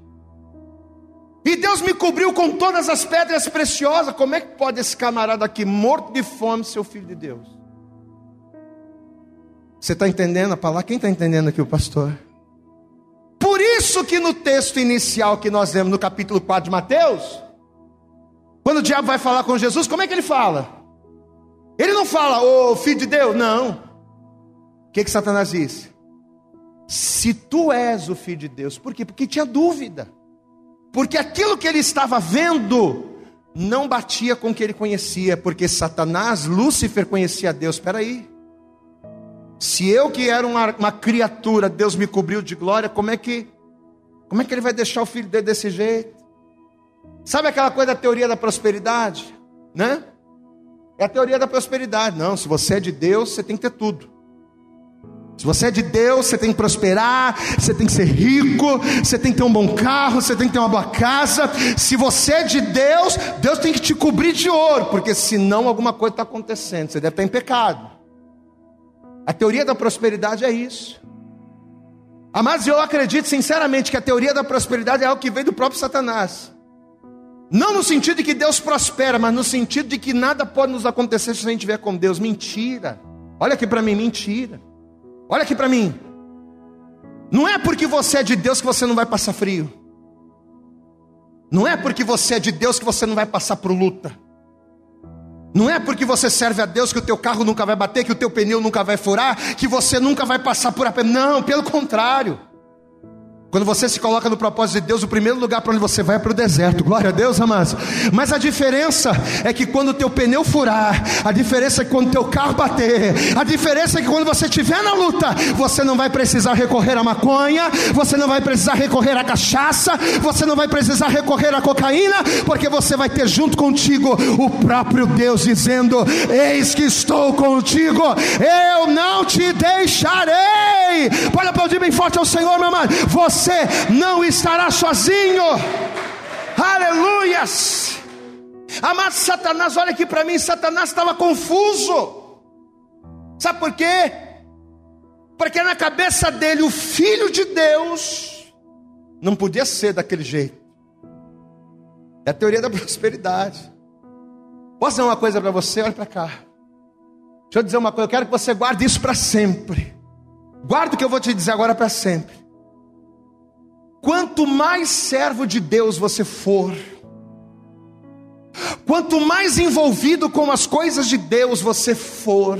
E Deus me cobriu com todas as pedras preciosas. Como é que pode esse camarada aqui, morto de fome, ser o filho de Deus? Você está entendendo a palavra? Quem está entendendo aqui o pastor? Por isso que no texto inicial que nós lemos no capítulo 4 de Mateus, quando o diabo vai falar com Jesus, como é que ele fala? Ele não fala, ô oh, filho de Deus, não. O que, que Satanás disse? Se tu és o filho de Deus, por quê? Porque tinha dúvida porque aquilo que ele estava vendo não batia com o que ele conhecia, porque Satanás, Lúcifer conhecia Deus. Espera aí. Se eu que era uma, uma, criatura, Deus me cobriu de glória, como é que como é que ele vai deixar o filho dele desse jeito? Sabe aquela coisa da teoria da prosperidade, né? É a teoria da prosperidade. Não, se você é de Deus, você tem que ter tudo. Se você é de Deus, você tem que prosperar, você tem que ser rico, você tem que ter um bom carro, você tem que ter uma boa casa. Se você é de Deus, Deus tem que te cobrir de ouro, porque senão alguma coisa está acontecendo, você deve estar em pecado. A teoria da prosperidade é isso. Mas eu acredito sinceramente que a teoria da prosperidade é algo que veio do próprio Satanás. Não no sentido de que Deus prospera, mas no sentido de que nada pode nos acontecer se a gente estiver com Deus. Mentira. Olha aqui para mim, mentira. Olha aqui para mim. Não é porque você é de Deus que você não vai passar frio. Não é porque você é de Deus que você não vai passar por luta. Não é porque você serve a Deus que o teu carro nunca vai bater, que o teu pneu nunca vai furar, que você nunca vai passar por a Não, pelo contrário. Quando você se coloca no propósito de Deus, o primeiro lugar para onde você vai é para o deserto. Glória a Deus, amados. Mas a diferença é que quando o teu pneu furar, a diferença é que quando o teu carro bater, a diferença é que quando você estiver na luta, você não vai precisar recorrer à maconha, você não vai precisar recorrer à cachaça, você não vai precisar recorrer à cocaína, porque você vai ter junto contigo o próprio Deus dizendo: Eis que estou contigo, eu não te deixarei. Pode aplaudir bem forte ao Senhor, meu amado. Você você não estará sozinho. Aleluias. Amado Satanás, olha aqui para mim, Satanás estava confuso. Sabe por quê? Porque na cabeça dele o filho de Deus não podia ser daquele jeito. É a teoria da prosperidade. Posso dizer uma coisa para você? Olha para cá. Deixa eu dizer uma coisa, eu quero que você guarde isso para sempre. Guarde o que eu vou te dizer agora para sempre. Quanto mais servo de Deus você for, quanto mais envolvido com as coisas de Deus você for,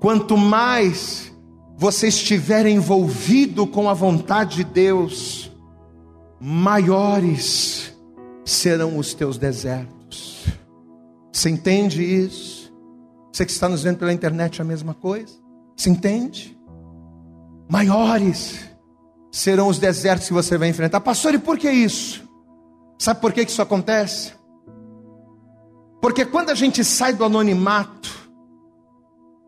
quanto mais você estiver envolvido com a vontade de Deus, maiores serão os teus desertos. Você entende isso? Você que está nos vendo pela internet, a mesma coisa? Você entende? Maiores serão os desertos que você vai enfrentar. Pastor, e por que isso? Sabe por que isso acontece? Porque quando a gente sai do anonimato,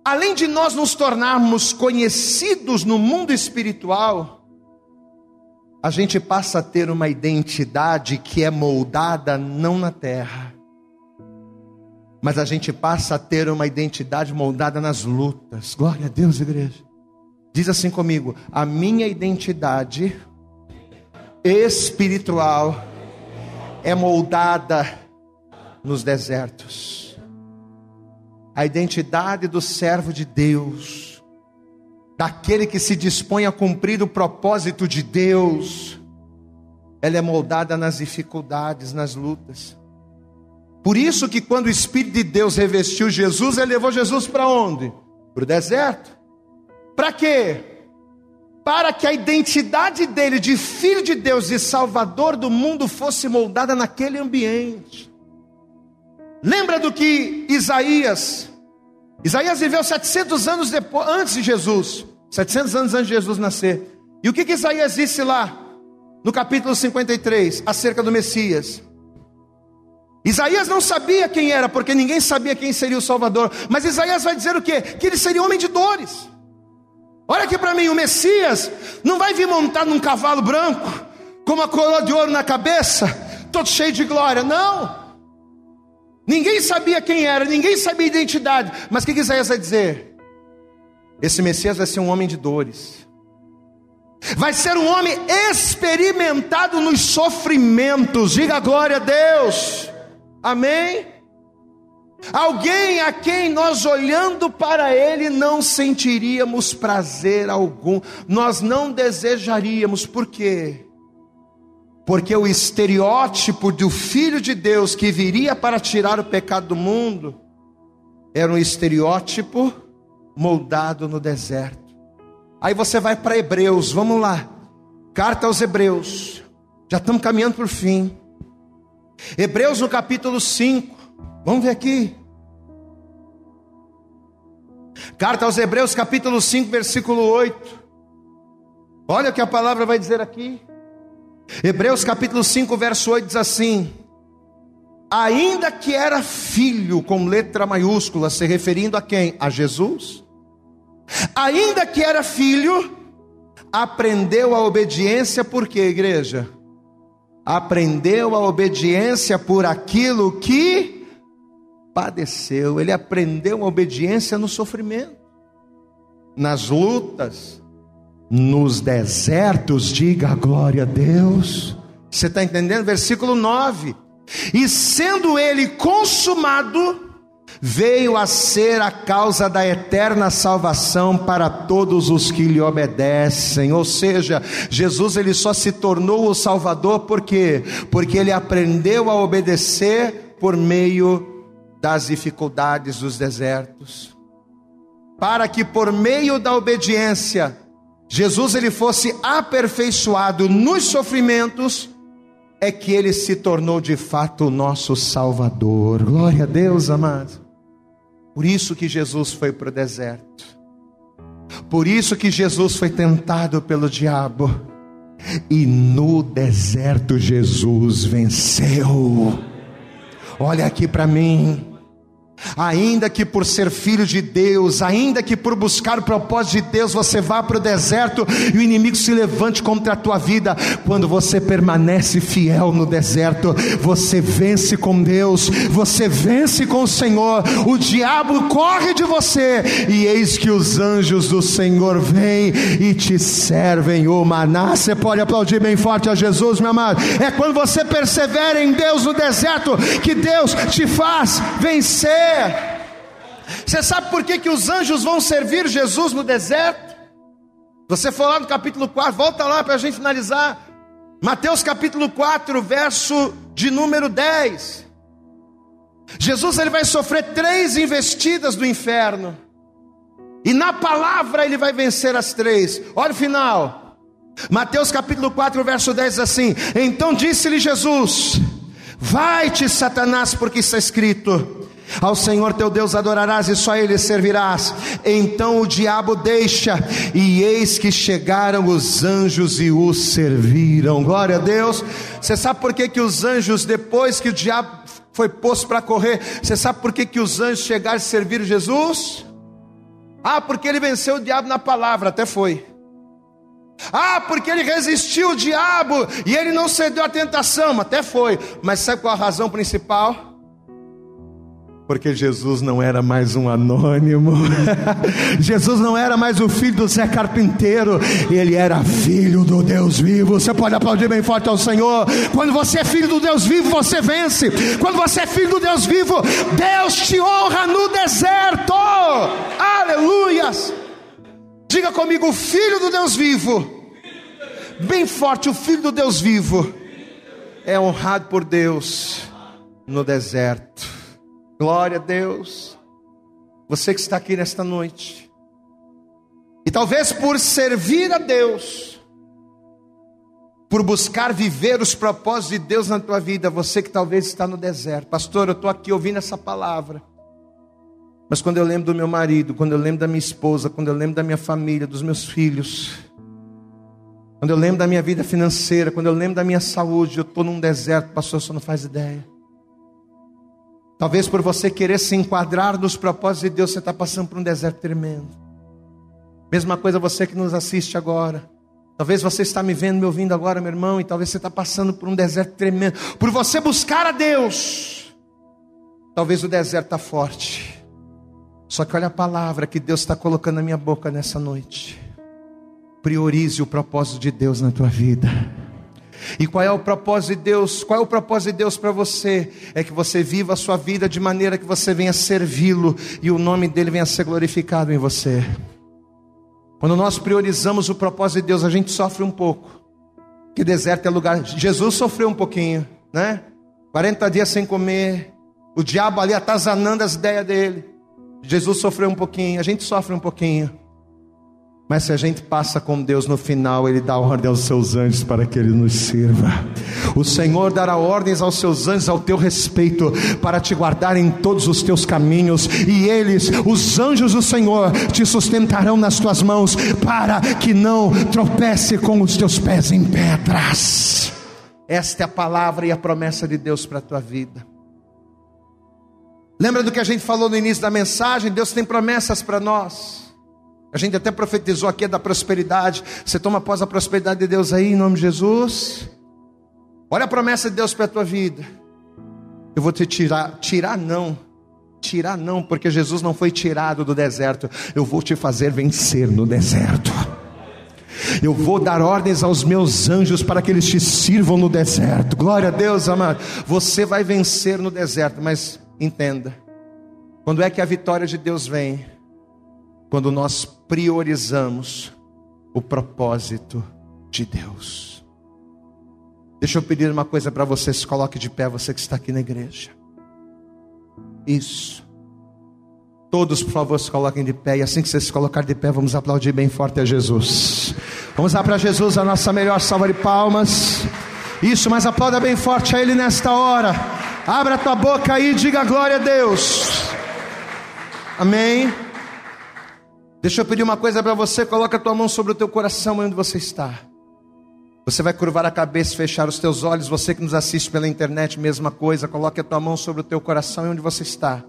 além de nós nos tornarmos conhecidos no mundo espiritual, a gente passa a ter uma identidade que é moldada não na terra, mas a gente passa a ter uma identidade moldada nas lutas. Glória a Deus, igreja. Diz assim comigo: a minha identidade espiritual é moldada nos desertos. A identidade do servo de Deus, daquele que se dispõe a cumprir o propósito de Deus, ela é moldada nas dificuldades, nas lutas. Por isso que quando o Espírito de Deus revestiu Jesus, ele levou Jesus para onde? Para o deserto. Para quê? Para que a identidade dele de filho de Deus e salvador do mundo fosse moldada naquele ambiente. Lembra do que Isaías Isaías viveu 700 anos depois, antes de Jesus, 700 anos antes de Jesus nascer. E o que, que Isaías disse lá, no capítulo 53, acerca do Messias? Isaías não sabia quem era, porque ninguém sabia quem seria o Salvador. Mas Isaías vai dizer o quê? Que ele seria homem de dores. Olha aqui para mim, o Messias não vai vir montado num cavalo branco, com uma coroa de ouro na cabeça, todo cheio de glória. Não. Ninguém sabia quem era, ninguém sabia a identidade. Mas o que Isaías vai dizer? Esse Messias vai ser um homem de dores. Vai ser um homem experimentado nos sofrimentos. Diga glória a Deus. Amém? Alguém a quem nós olhando para ele não sentiríamos prazer algum, nós não desejaríamos, por quê? Porque o estereótipo do Filho de Deus que viria para tirar o pecado do mundo era um estereótipo moldado no deserto. Aí você vai para Hebreus, vamos lá. Carta aos Hebreus. Já estamos caminhando para o fim. Hebreus no capítulo 5. Vamos ver aqui. Carta aos Hebreus, capítulo 5, versículo 8. Olha o que a palavra vai dizer aqui. Hebreus capítulo 5, verso 8 diz assim: Ainda que era filho, com letra maiúscula, se referindo a quem? A Jesus. Ainda que era filho, aprendeu a obediência por quê, igreja? Aprendeu a obediência por aquilo que padeceu. Ele aprendeu a obediência no sofrimento, nas lutas, nos desertos, diga glória a Deus. Você está entendendo? Versículo 9: E sendo ele consumado, veio a ser a causa da eterna salvação para todos os que lhe obedecem. Ou seja, Jesus ele só se tornou o Salvador porque porque ele aprendeu a obedecer por meio das dificuldades dos desertos. Para que por meio da obediência Jesus ele fosse aperfeiçoado nos sofrimentos, é que ele se tornou de fato o nosso Salvador. Glória a Deus, amado. Por isso que Jesus foi para o deserto. Por isso que Jesus foi tentado pelo diabo. E no deserto Jesus venceu. Olha aqui para mim. Ainda que por ser filho de Deus, ainda que por buscar o propósito de Deus, você vá para o deserto e o inimigo se levante contra a tua vida, quando você permanece fiel no deserto, você vence com Deus, você vence com o Senhor, o diabo corre de você, e eis que os anjos do Senhor vêm e te servem o maná. Você pode aplaudir bem forte a Jesus, meu amado. É quando você persevera em Deus no deserto que Deus te faz vencer. Você sabe por que, que os anjos vão servir Jesus no deserto? Você for lá no capítulo 4, volta lá para a gente finalizar. Mateus capítulo 4, verso de número 10. Jesus ele vai sofrer três investidas do inferno. E na palavra ele vai vencer as três. Olha o final. Mateus capítulo 4, verso 10 assim: Então disse-lhe Jesus: Vai-te, Satanás, porque está escrito: ao Senhor teu Deus adorarás e só Ele servirás. Então o diabo deixa, e eis que chegaram os anjos e o serviram. Glória a Deus. Você sabe por que, que os anjos, depois que o diabo foi posto para correr, você sabe por que, que os anjos chegaram a servir Jesus? Ah, porque ele venceu o diabo na palavra, até foi. Ah, porque ele resistiu o diabo e ele não cedeu à tentação, até foi. Mas sabe qual a razão principal? Porque Jesus não era mais um anônimo, Jesus não era mais o filho do Zé Carpinteiro, ele era filho do Deus vivo. Você pode aplaudir bem forte ao Senhor. Quando você é filho do Deus vivo, você vence. Quando você é filho do Deus vivo, Deus te honra no deserto. Aleluias. Diga comigo, filho do Deus vivo. Bem forte, o filho do Deus vivo é honrado por Deus no deserto. Glória a Deus. Você que está aqui nesta noite, E talvez por servir a Deus, por buscar viver os propósitos de Deus na tua vida, você que talvez está no deserto, pastor, eu estou aqui ouvindo essa palavra, mas quando eu lembro do meu marido, quando eu lembro da minha esposa, quando eu lembro da minha família, dos meus filhos, quando eu lembro da minha vida financeira, quando eu lembro da minha saúde, eu estou num deserto, pastor, você não faz ideia. Talvez por você querer se enquadrar nos propósitos de Deus, você está passando por um deserto tremendo. Mesma coisa você que nos assiste agora. Talvez você está me vendo, me ouvindo agora, meu irmão, e talvez você está passando por um deserto tremendo. Por você buscar a Deus. Talvez o deserto está forte. Só que olha a palavra que Deus está colocando na minha boca nessa noite. Priorize o propósito de Deus na tua vida. E qual é o propósito de Deus? Qual é o propósito de Deus para você? É que você viva a sua vida de maneira que você venha servi-lo e o nome dele venha ser glorificado em você. Quando nós priorizamos o propósito de Deus, a gente sofre um pouco. Que deserto é lugar. Jesus sofreu um pouquinho, né? 40 dias sem comer. O diabo ali atazanando as ideias dele. Jesus sofreu um pouquinho, a gente sofre um pouquinho. Mas se a gente passa com Deus no final, Ele dá ordem aos seus anjos para que Ele nos sirva. O Senhor dará ordens aos seus anjos ao teu respeito, para te guardar em todos os teus caminhos, e eles, os anjos do Senhor, te sustentarão nas tuas mãos, para que não tropece com os teus pés em pedras. Esta é a palavra e a promessa de Deus para a tua vida. Lembra do que a gente falou no início da mensagem? Deus tem promessas para nós. A gente até profetizou aqui da prosperidade. Você toma após a prosperidade de Deus aí, em nome de Jesus. Olha a promessa de Deus para a tua vida. Eu vou te tirar, tirar não, tirar não, porque Jesus não foi tirado do deserto. Eu vou te fazer vencer no deserto. Eu vou dar ordens aos meus anjos para que eles te sirvam no deserto. Glória a Deus, amado. Você vai vencer no deserto, mas entenda: quando é que a vitória de Deus vem? Quando nós priorizamos o propósito de Deus. Deixa eu pedir uma coisa para você, se coloque de pé, você que está aqui na igreja. Isso. Todos, por favor, se coloquem de pé. E assim que você se colocar de pé, vamos aplaudir bem forte a Jesus. Vamos dar para Jesus a nossa melhor salva de palmas. Isso, mas aplauda bem forte a Ele nesta hora. Abra tua boca aí e diga glória a Deus. Amém. Deixa eu pedir uma coisa para você, coloca a tua mão sobre o teu coração onde você está. Você vai curvar a cabeça, fechar os teus olhos, você que nos assiste pela internet, mesma coisa, coloque a tua mão sobre o teu coração onde você está.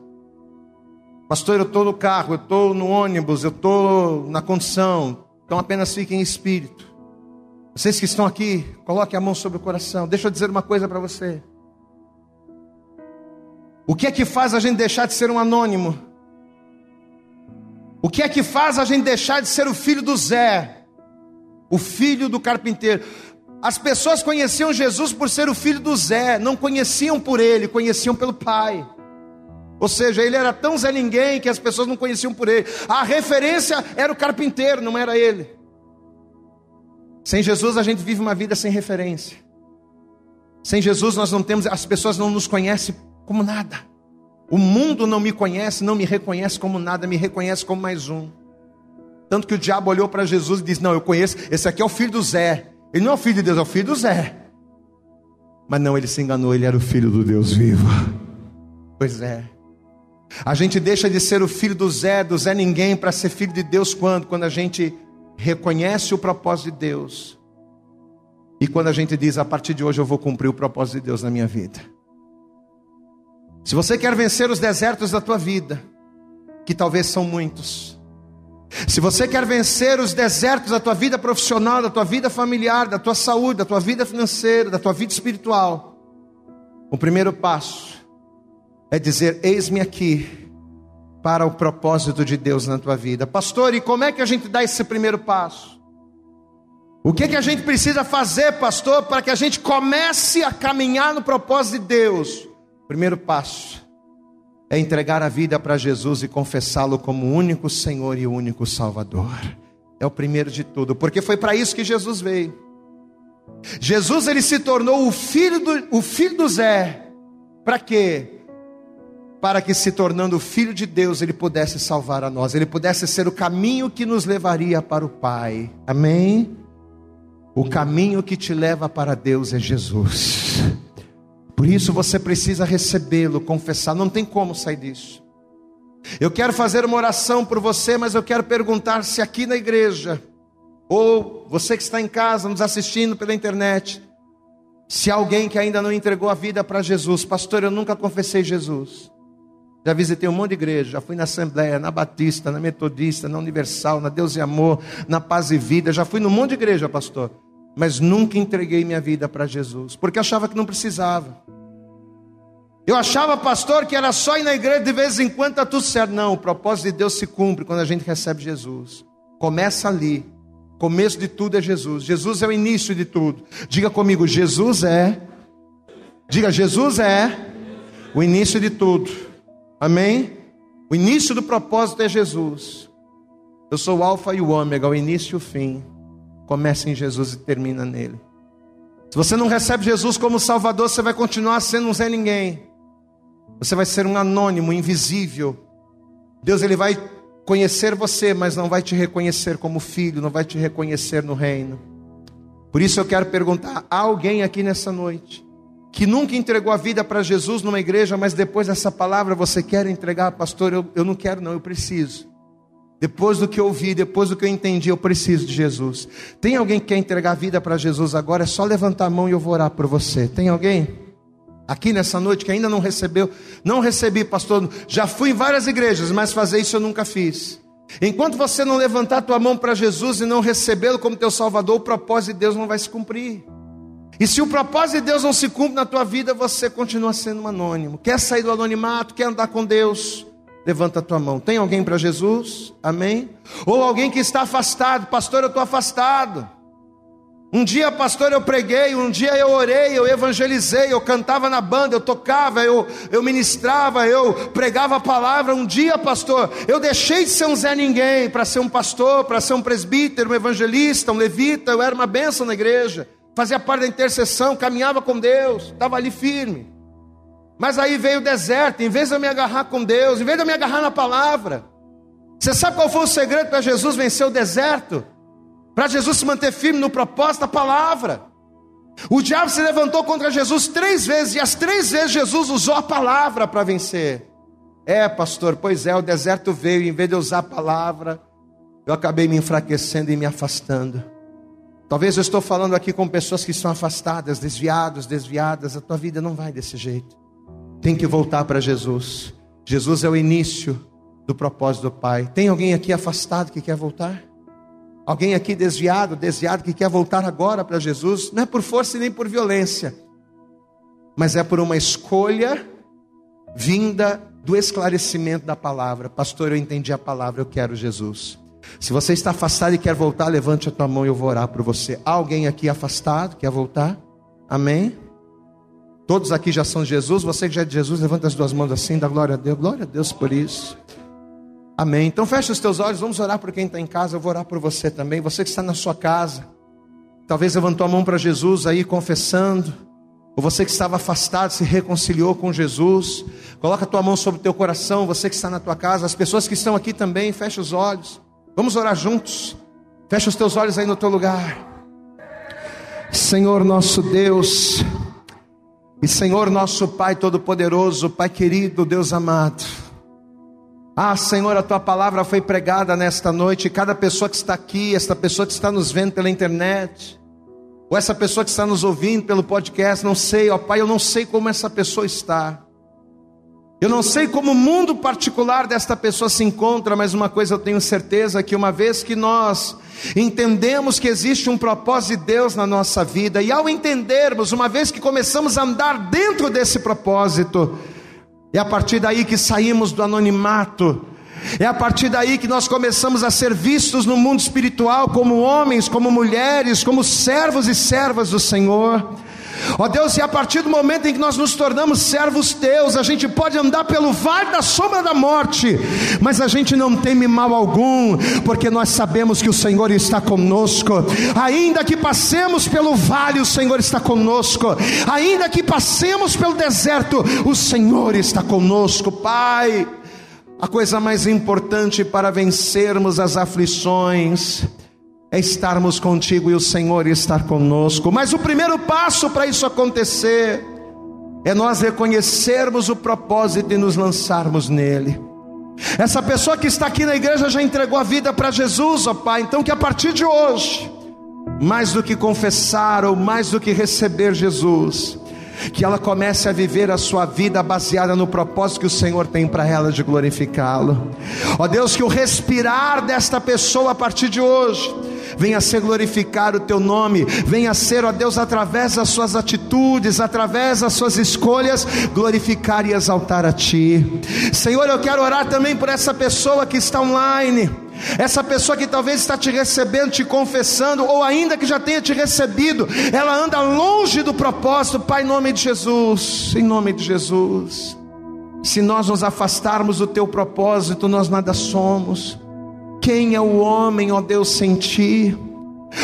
Pastor, eu estou no carro, eu estou no ônibus, eu estou na condição, então apenas fique em espírito. Vocês que estão aqui, coloque a mão sobre o coração. Deixa eu dizer uma coisa para você. O que é que faz a gente deixar de ser um anônimo? O que é que faz a gente deixar de ser o filho do Zé, o filho do carpinteiro? As pessoas conheciam Jesus por ser o filho do Zé, não conheciam por ele, conheciam pelo Pai. Ou seja, ele era tão Zé Ninguém que as pessoas não conheciam por ele. A referência era o carpinteiro, não era ele. Sem Jesus a gente vive uma vida sem referência. Sem Jesus nós não temos, as pessoas não nos conhecem como nada. O mundo não me conhece, não me reconhece como nada, me reconhece como mais um. Tanto que o diabo olhou para Jesus e disse: Não, eu conheço, esse aqui é o filho do Zé. Ele não é o filho de Deus, é o filho do Zé. Mas não, ele se enganou, ele era o filho do Deus vivo. Pois é. A gente deixa de ser o filho do Zé, do Zé ninguém, para ser filho de Deus quando? Quando a gente reconhece o propósito de Deus. E quando a gente diz, a partir de hoje eu vou cumprir o propósito de Deus na minha vida. Se você quer vencer os desertos da tua vida, que talvez são muitos, se você quer vencer os desertos da tua vida profissional, da tua vida familiar, da tua saúde, da tua vida financeira, da tua vida espiritual, o primeiro passo é dizer: Eis-me aqui para o propósito de Deus na tua vida. Pastor, e como é que a gente dá esse primeiro passo? O que, é que a gente precisa fazer, pastor, para que a gente comece a caminhar no propósito de Deus? Primeiro passo é entregar a vida para Jesus e confessá-lo como o único Senhor e o único Salvador. É o primeiro de tudo, porque foi para isso que Jesus veio. Jesus ele se tornou o filho do, o filho do Zé. Para quê? para que, se tornando filho de Deus, ele pudesse salvar a nós, ele pudesse ser o caminho que nos levaria para o Pai. Amém? O caminho que te leva para Deus é Jesus. Por isso você precisa recebê-lo, confessar, não tem como sair disso. Eu quero fazer uma oração por você, mas eu quero perguntar se aqui na igreja, ou você que está em casa, nos assistindo pela internet, se alguém que ainda não entregou a vida para Jesus, pastor, eu nunca confessei Jesus. Já visitei um monte de igreja, já fui na Assembleia, na Batista, na Metodista, na Universal, na Deus e Amor, na Paz e Vida, já fui num monte de igreja, pastor. Mas nunca entreguei minha vida para Jesus, porque achava que não precisava. Eu achava, pastor, que era só ir na igreja de vez em quando está tudo certo. Não, o propósito de Deus se cumpre quando a gente recebe Jesus. Começa ali. Começo de tudo é Jesus. Jesus é o início de tudo. Diga comigo, Jesus é. Diga, Jesus é o início de tudo. Amém? O início do propósito é Jesus. Eu sou o Alfa e o Ômega, o início e o fim. Começa em Jesus e termina nele. Se você não recebe Jesus como Salvador, você vai continuar sendo um Zé Ninguém. Você vai ser um anônimo, invisível. Deus ele vai conhecer você, mas não vai te reconhecer como filho, não vai te reconhecer no reino. Por isso eu quero perguntar: há alguém aqui nessa noite que nunca entregou a vida para Jesus numa igreja, mas depois dessa palavra você quer entregar, pastor? Eu, eu não quero, não, eu preciso. Depois do que eu ouvi, depois do que eu entendi, eu preciso de Jesus. Tem alguém que quer entregar a vida para Jesus agora? É só levantar a mão e eu vou orar por você. Tem alguém? Aqui nessa noite que ainda não recebeu, não recebi, pastor. Já fui em várias igrejas, mas fazer isso eu nunca fiz. Enquanto você não levantar a tua mão para Jesus e não recebê-lo como teu Salvador, o propósito de Deus não vai se cumprir. E se o propósito de Deus não se cumpre na tua vida, você continua sendo um anônimo. Quer sair do anonimato, quer andar com Deus? Levanta a tua mão. Tem alguém para Jesus? Amém? Ou alguém que está afastado, pastor, eu estou afastado. Um dia, pastor, eu preguei, um dia eu orei, eu evangelizei, eu cantava na banda, eu tocava, eu, eu ministrava, eu pregava a palavra. Um dia, pastor, eu deixei de ser um Zé Ninguém para ser um pastor, para ser um presbítero, um evangelista, um levita, eu era uma bênção na igreja fazia parte da intercessão, caminhava com Deus, estava ali firme. Mas aí veio o deserto, em vez de eu me agarrar com Deus, em vez de eu me agarrar na palavra. Você sabe qual foi o segredo para Jesus vencer o deserto? Para Jesus se manter firme no propósito da palavra. O diabo se levantou contra Jesus três vezes, e as três vezes Jesus usou a palavra para vencer. É, pastor, pois é, o deserto veio, e em vez de usar a palavra, eu acabei me enfraquecendo e me afastando. Talvez eu estou falando aqui com pessoas que estão afastadas, desviados, desviadas. A tua vida não vai desse jeito. Tem que voltar para Jesus. Jesus é o início do propósito do Pai. Tem alguém aqui afastado que quer voltar? Alguém aqui desviado, desviado que quer voltar agora para Jesus? Não é por força nem por violência, mas é por uma escolha vinda do esclarecimento da palavra. Pastor, eu entendi a palavra, eu quero Jesus. Se você está afastado e quer voltar, levante a tua mão e eu vou orar por você. Há alguém aqui afastado, quer voltar? Amém? Todos aqui já são de Jesus. Você que já é de Jesus, levanta as duas mãos assim, dá glória a Deus. Glória a Deus por isso. Amém. Então feche os teus olhos, vamos orar por quem está em casa. Eu vou orar por você também. Você que está na sua casa, talvez levantou a mão para Jesus aí confessando. Ou você que estava afastado se reconciliou com Jesus. Coloca a tua mão sobre o teu coração. Você que está na tua casa, as pessoas que estão aqui também, feche os olhos. Vamos orar juntos. Fecha os teus olhos aí no teu lugar. Senhor nosso Deus, e Senhor nosso Pai Todo-Poderoso, Pai querido, Deus amado. Ah, Senhor, a tua palavra foi pregada nesta noite. Cada pessoa que está aqui, esta pessoa que está nos vendo pela internet, ou essa pessoa que está nos ouvindo pelo podcast, não sei, ó Pai, eu não sei como essa pessoa está. Eu não sei como o mundo particular desta pessoa se encontra, mas uma coisa eu tenho certeza que uma vez que nós entendemos que existe um propósito de Deus na nossa vida, e ao entendermos, uma vez que começamos a andar dentro desse propósito, é a partir daí que saímos do anonimato, é a partir daí que nós começamos a ser vistos no mundo espiritual como homens, como mulheres, como servos e servas do Senhor. Ó Deus, e a partir do momento em que nós nos tornamos servos teus, a gente pode andar pelo vale da sombra da morte, mas a gente não teme mal algum, porque nós sabemos que o Senhor está conosco. Ainda que passemos pelo vale, o Senhor está conosco. Ainda que passemos pelo deserto, o Senhor está conosco, Pai. A coisa mais importante para vencermos as aflições é estarmos contigo e o Senhor estar conosco. Mas o primeiro passo para isso acontecer é nós reconhecermos o propósito e nos lançarmos nele. Essa pessoa que está aqui na igreja já entregou a vida para Jesus, ó Pai. Então que a partir de hoje, mais do que confessar ou mais do que receber Jesus, que ela comece a viver a sua vida baseada no propósito que o Senhor tem para ela de glorificá-lo. Ó Deus, que o respirar desta pessoa a partir de hoje venha ser glorificar o teu nome, venha ser, ó Deus, através das suas atitudes, através das suas escolhas, glorificar e exaltar a Ti. Senhor, eu quero orar também por essa pessoa que está online. Essa pessoa que talvez está te recebendo, te confessando, ou ainda que já tenha te recebido, ela anda longe do propósito, Pai, em nome de Jesus, em nome de Jesus. Se nós nos afastarmos do teu propósito, nós nada somos. Quem é o homem, ó Deus, sem ti?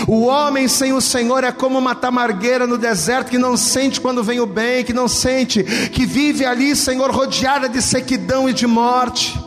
O homem sem o Senhor é como uma tamargueira no deserto que não sente quando vem o bem, que não sente, que vive ali, Senhor, rodeada de sequidão e de morte.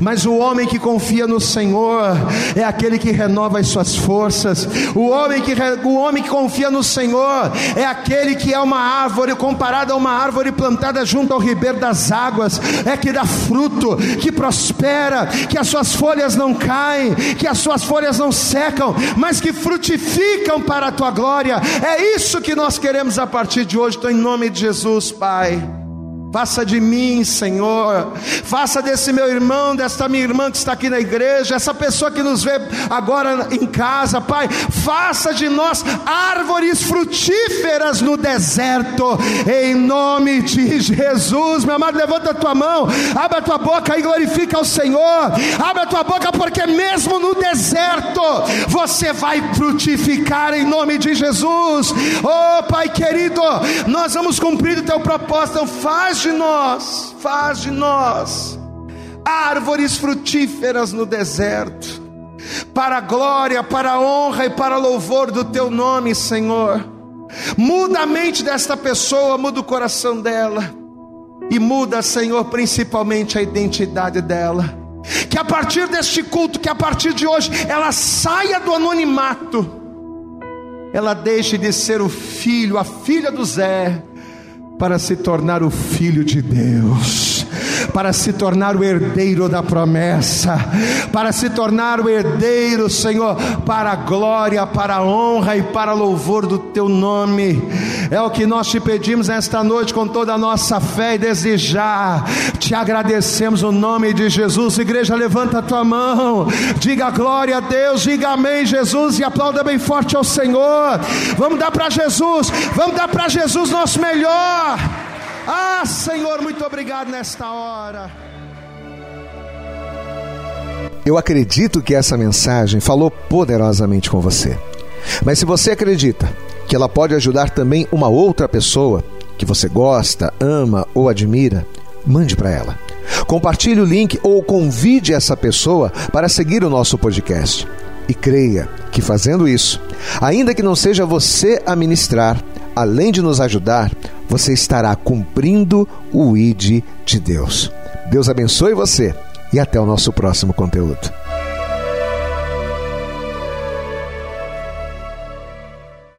Mas o homem que confia no Senhor é aquele que renova as suas forças. O homem que, o homem que confia no Senhor é aquele que é uma árvore comparada a uma árvore plantada junto ao ribeiro das águas, é que dá fruto, que prospera, que as suas folhas não caem, que as suas folhas não secam, mas que frutificam para a tua glória. É isso que nós queremos a partir de hoje. Então, em nome de Jesus, Pai. Faça de mim, Senhor. Faça desse meu irmão, desta minha irmã que está aqui na igreja, essa pessoa que nos vê agora em casa, Pai. Faça de nós árvores frutíferas no deserto, em nome de Jesus. Meu amado, levanta a tua mão, abre a tua boca e glorifica o Senhor. Abre a tua boca, porque mesmo no deserto você vai frutificar em nome de Jesus. Oh, Pai querido, nós vamos cumprir o teu propósito. Faz faz de nós, faz de nós árvores frutíferas no deserto, para a glória, para a honra e para louvor do teu nome, Senhor. Muda a mente desta pessoa, muda o coração dela, e muda, Senhor, principalmente a identidade dela. Que a partir deste culto, que a partir de hoje, ela saia do anonimato, ela deixe de ser o filho, a filha do Zé, para se tornar o filho de Deus, para se tornar o herdeiro da promessa, para se tornar o herdeiro, Senhor, para a glória, para a honra e para louvor do teu nome. É o que nós te pedimos nesta noite com toda a nossa fé e desejar. Te agradecemos o no nome de Jesus. Igreja, levanta a tua mão. Diga glória a Deus, diga amém, Jesus, e aplauda bem forte ao Senhor. Vamos dar para Jesus, vamos dar para Jesus nosso melhor. Ah, Senhor, muito obrigado nesta hora. Eu acredito que essa mensagem falou poderosamente com você. Mas se você acredita que ela pode ajudar também uma outra pessoa que você gosta, ama ou admira, mande para ela. Compartilhe o link ou convide essa pessoa para seguir o nosso podcast. E creia que fazendo isso, ainda que não seja você a ministrar, além de nos ajudar, você estará cumprindo o ID de Deus. Deus abençoe você e até o nosso próximo conteúdo.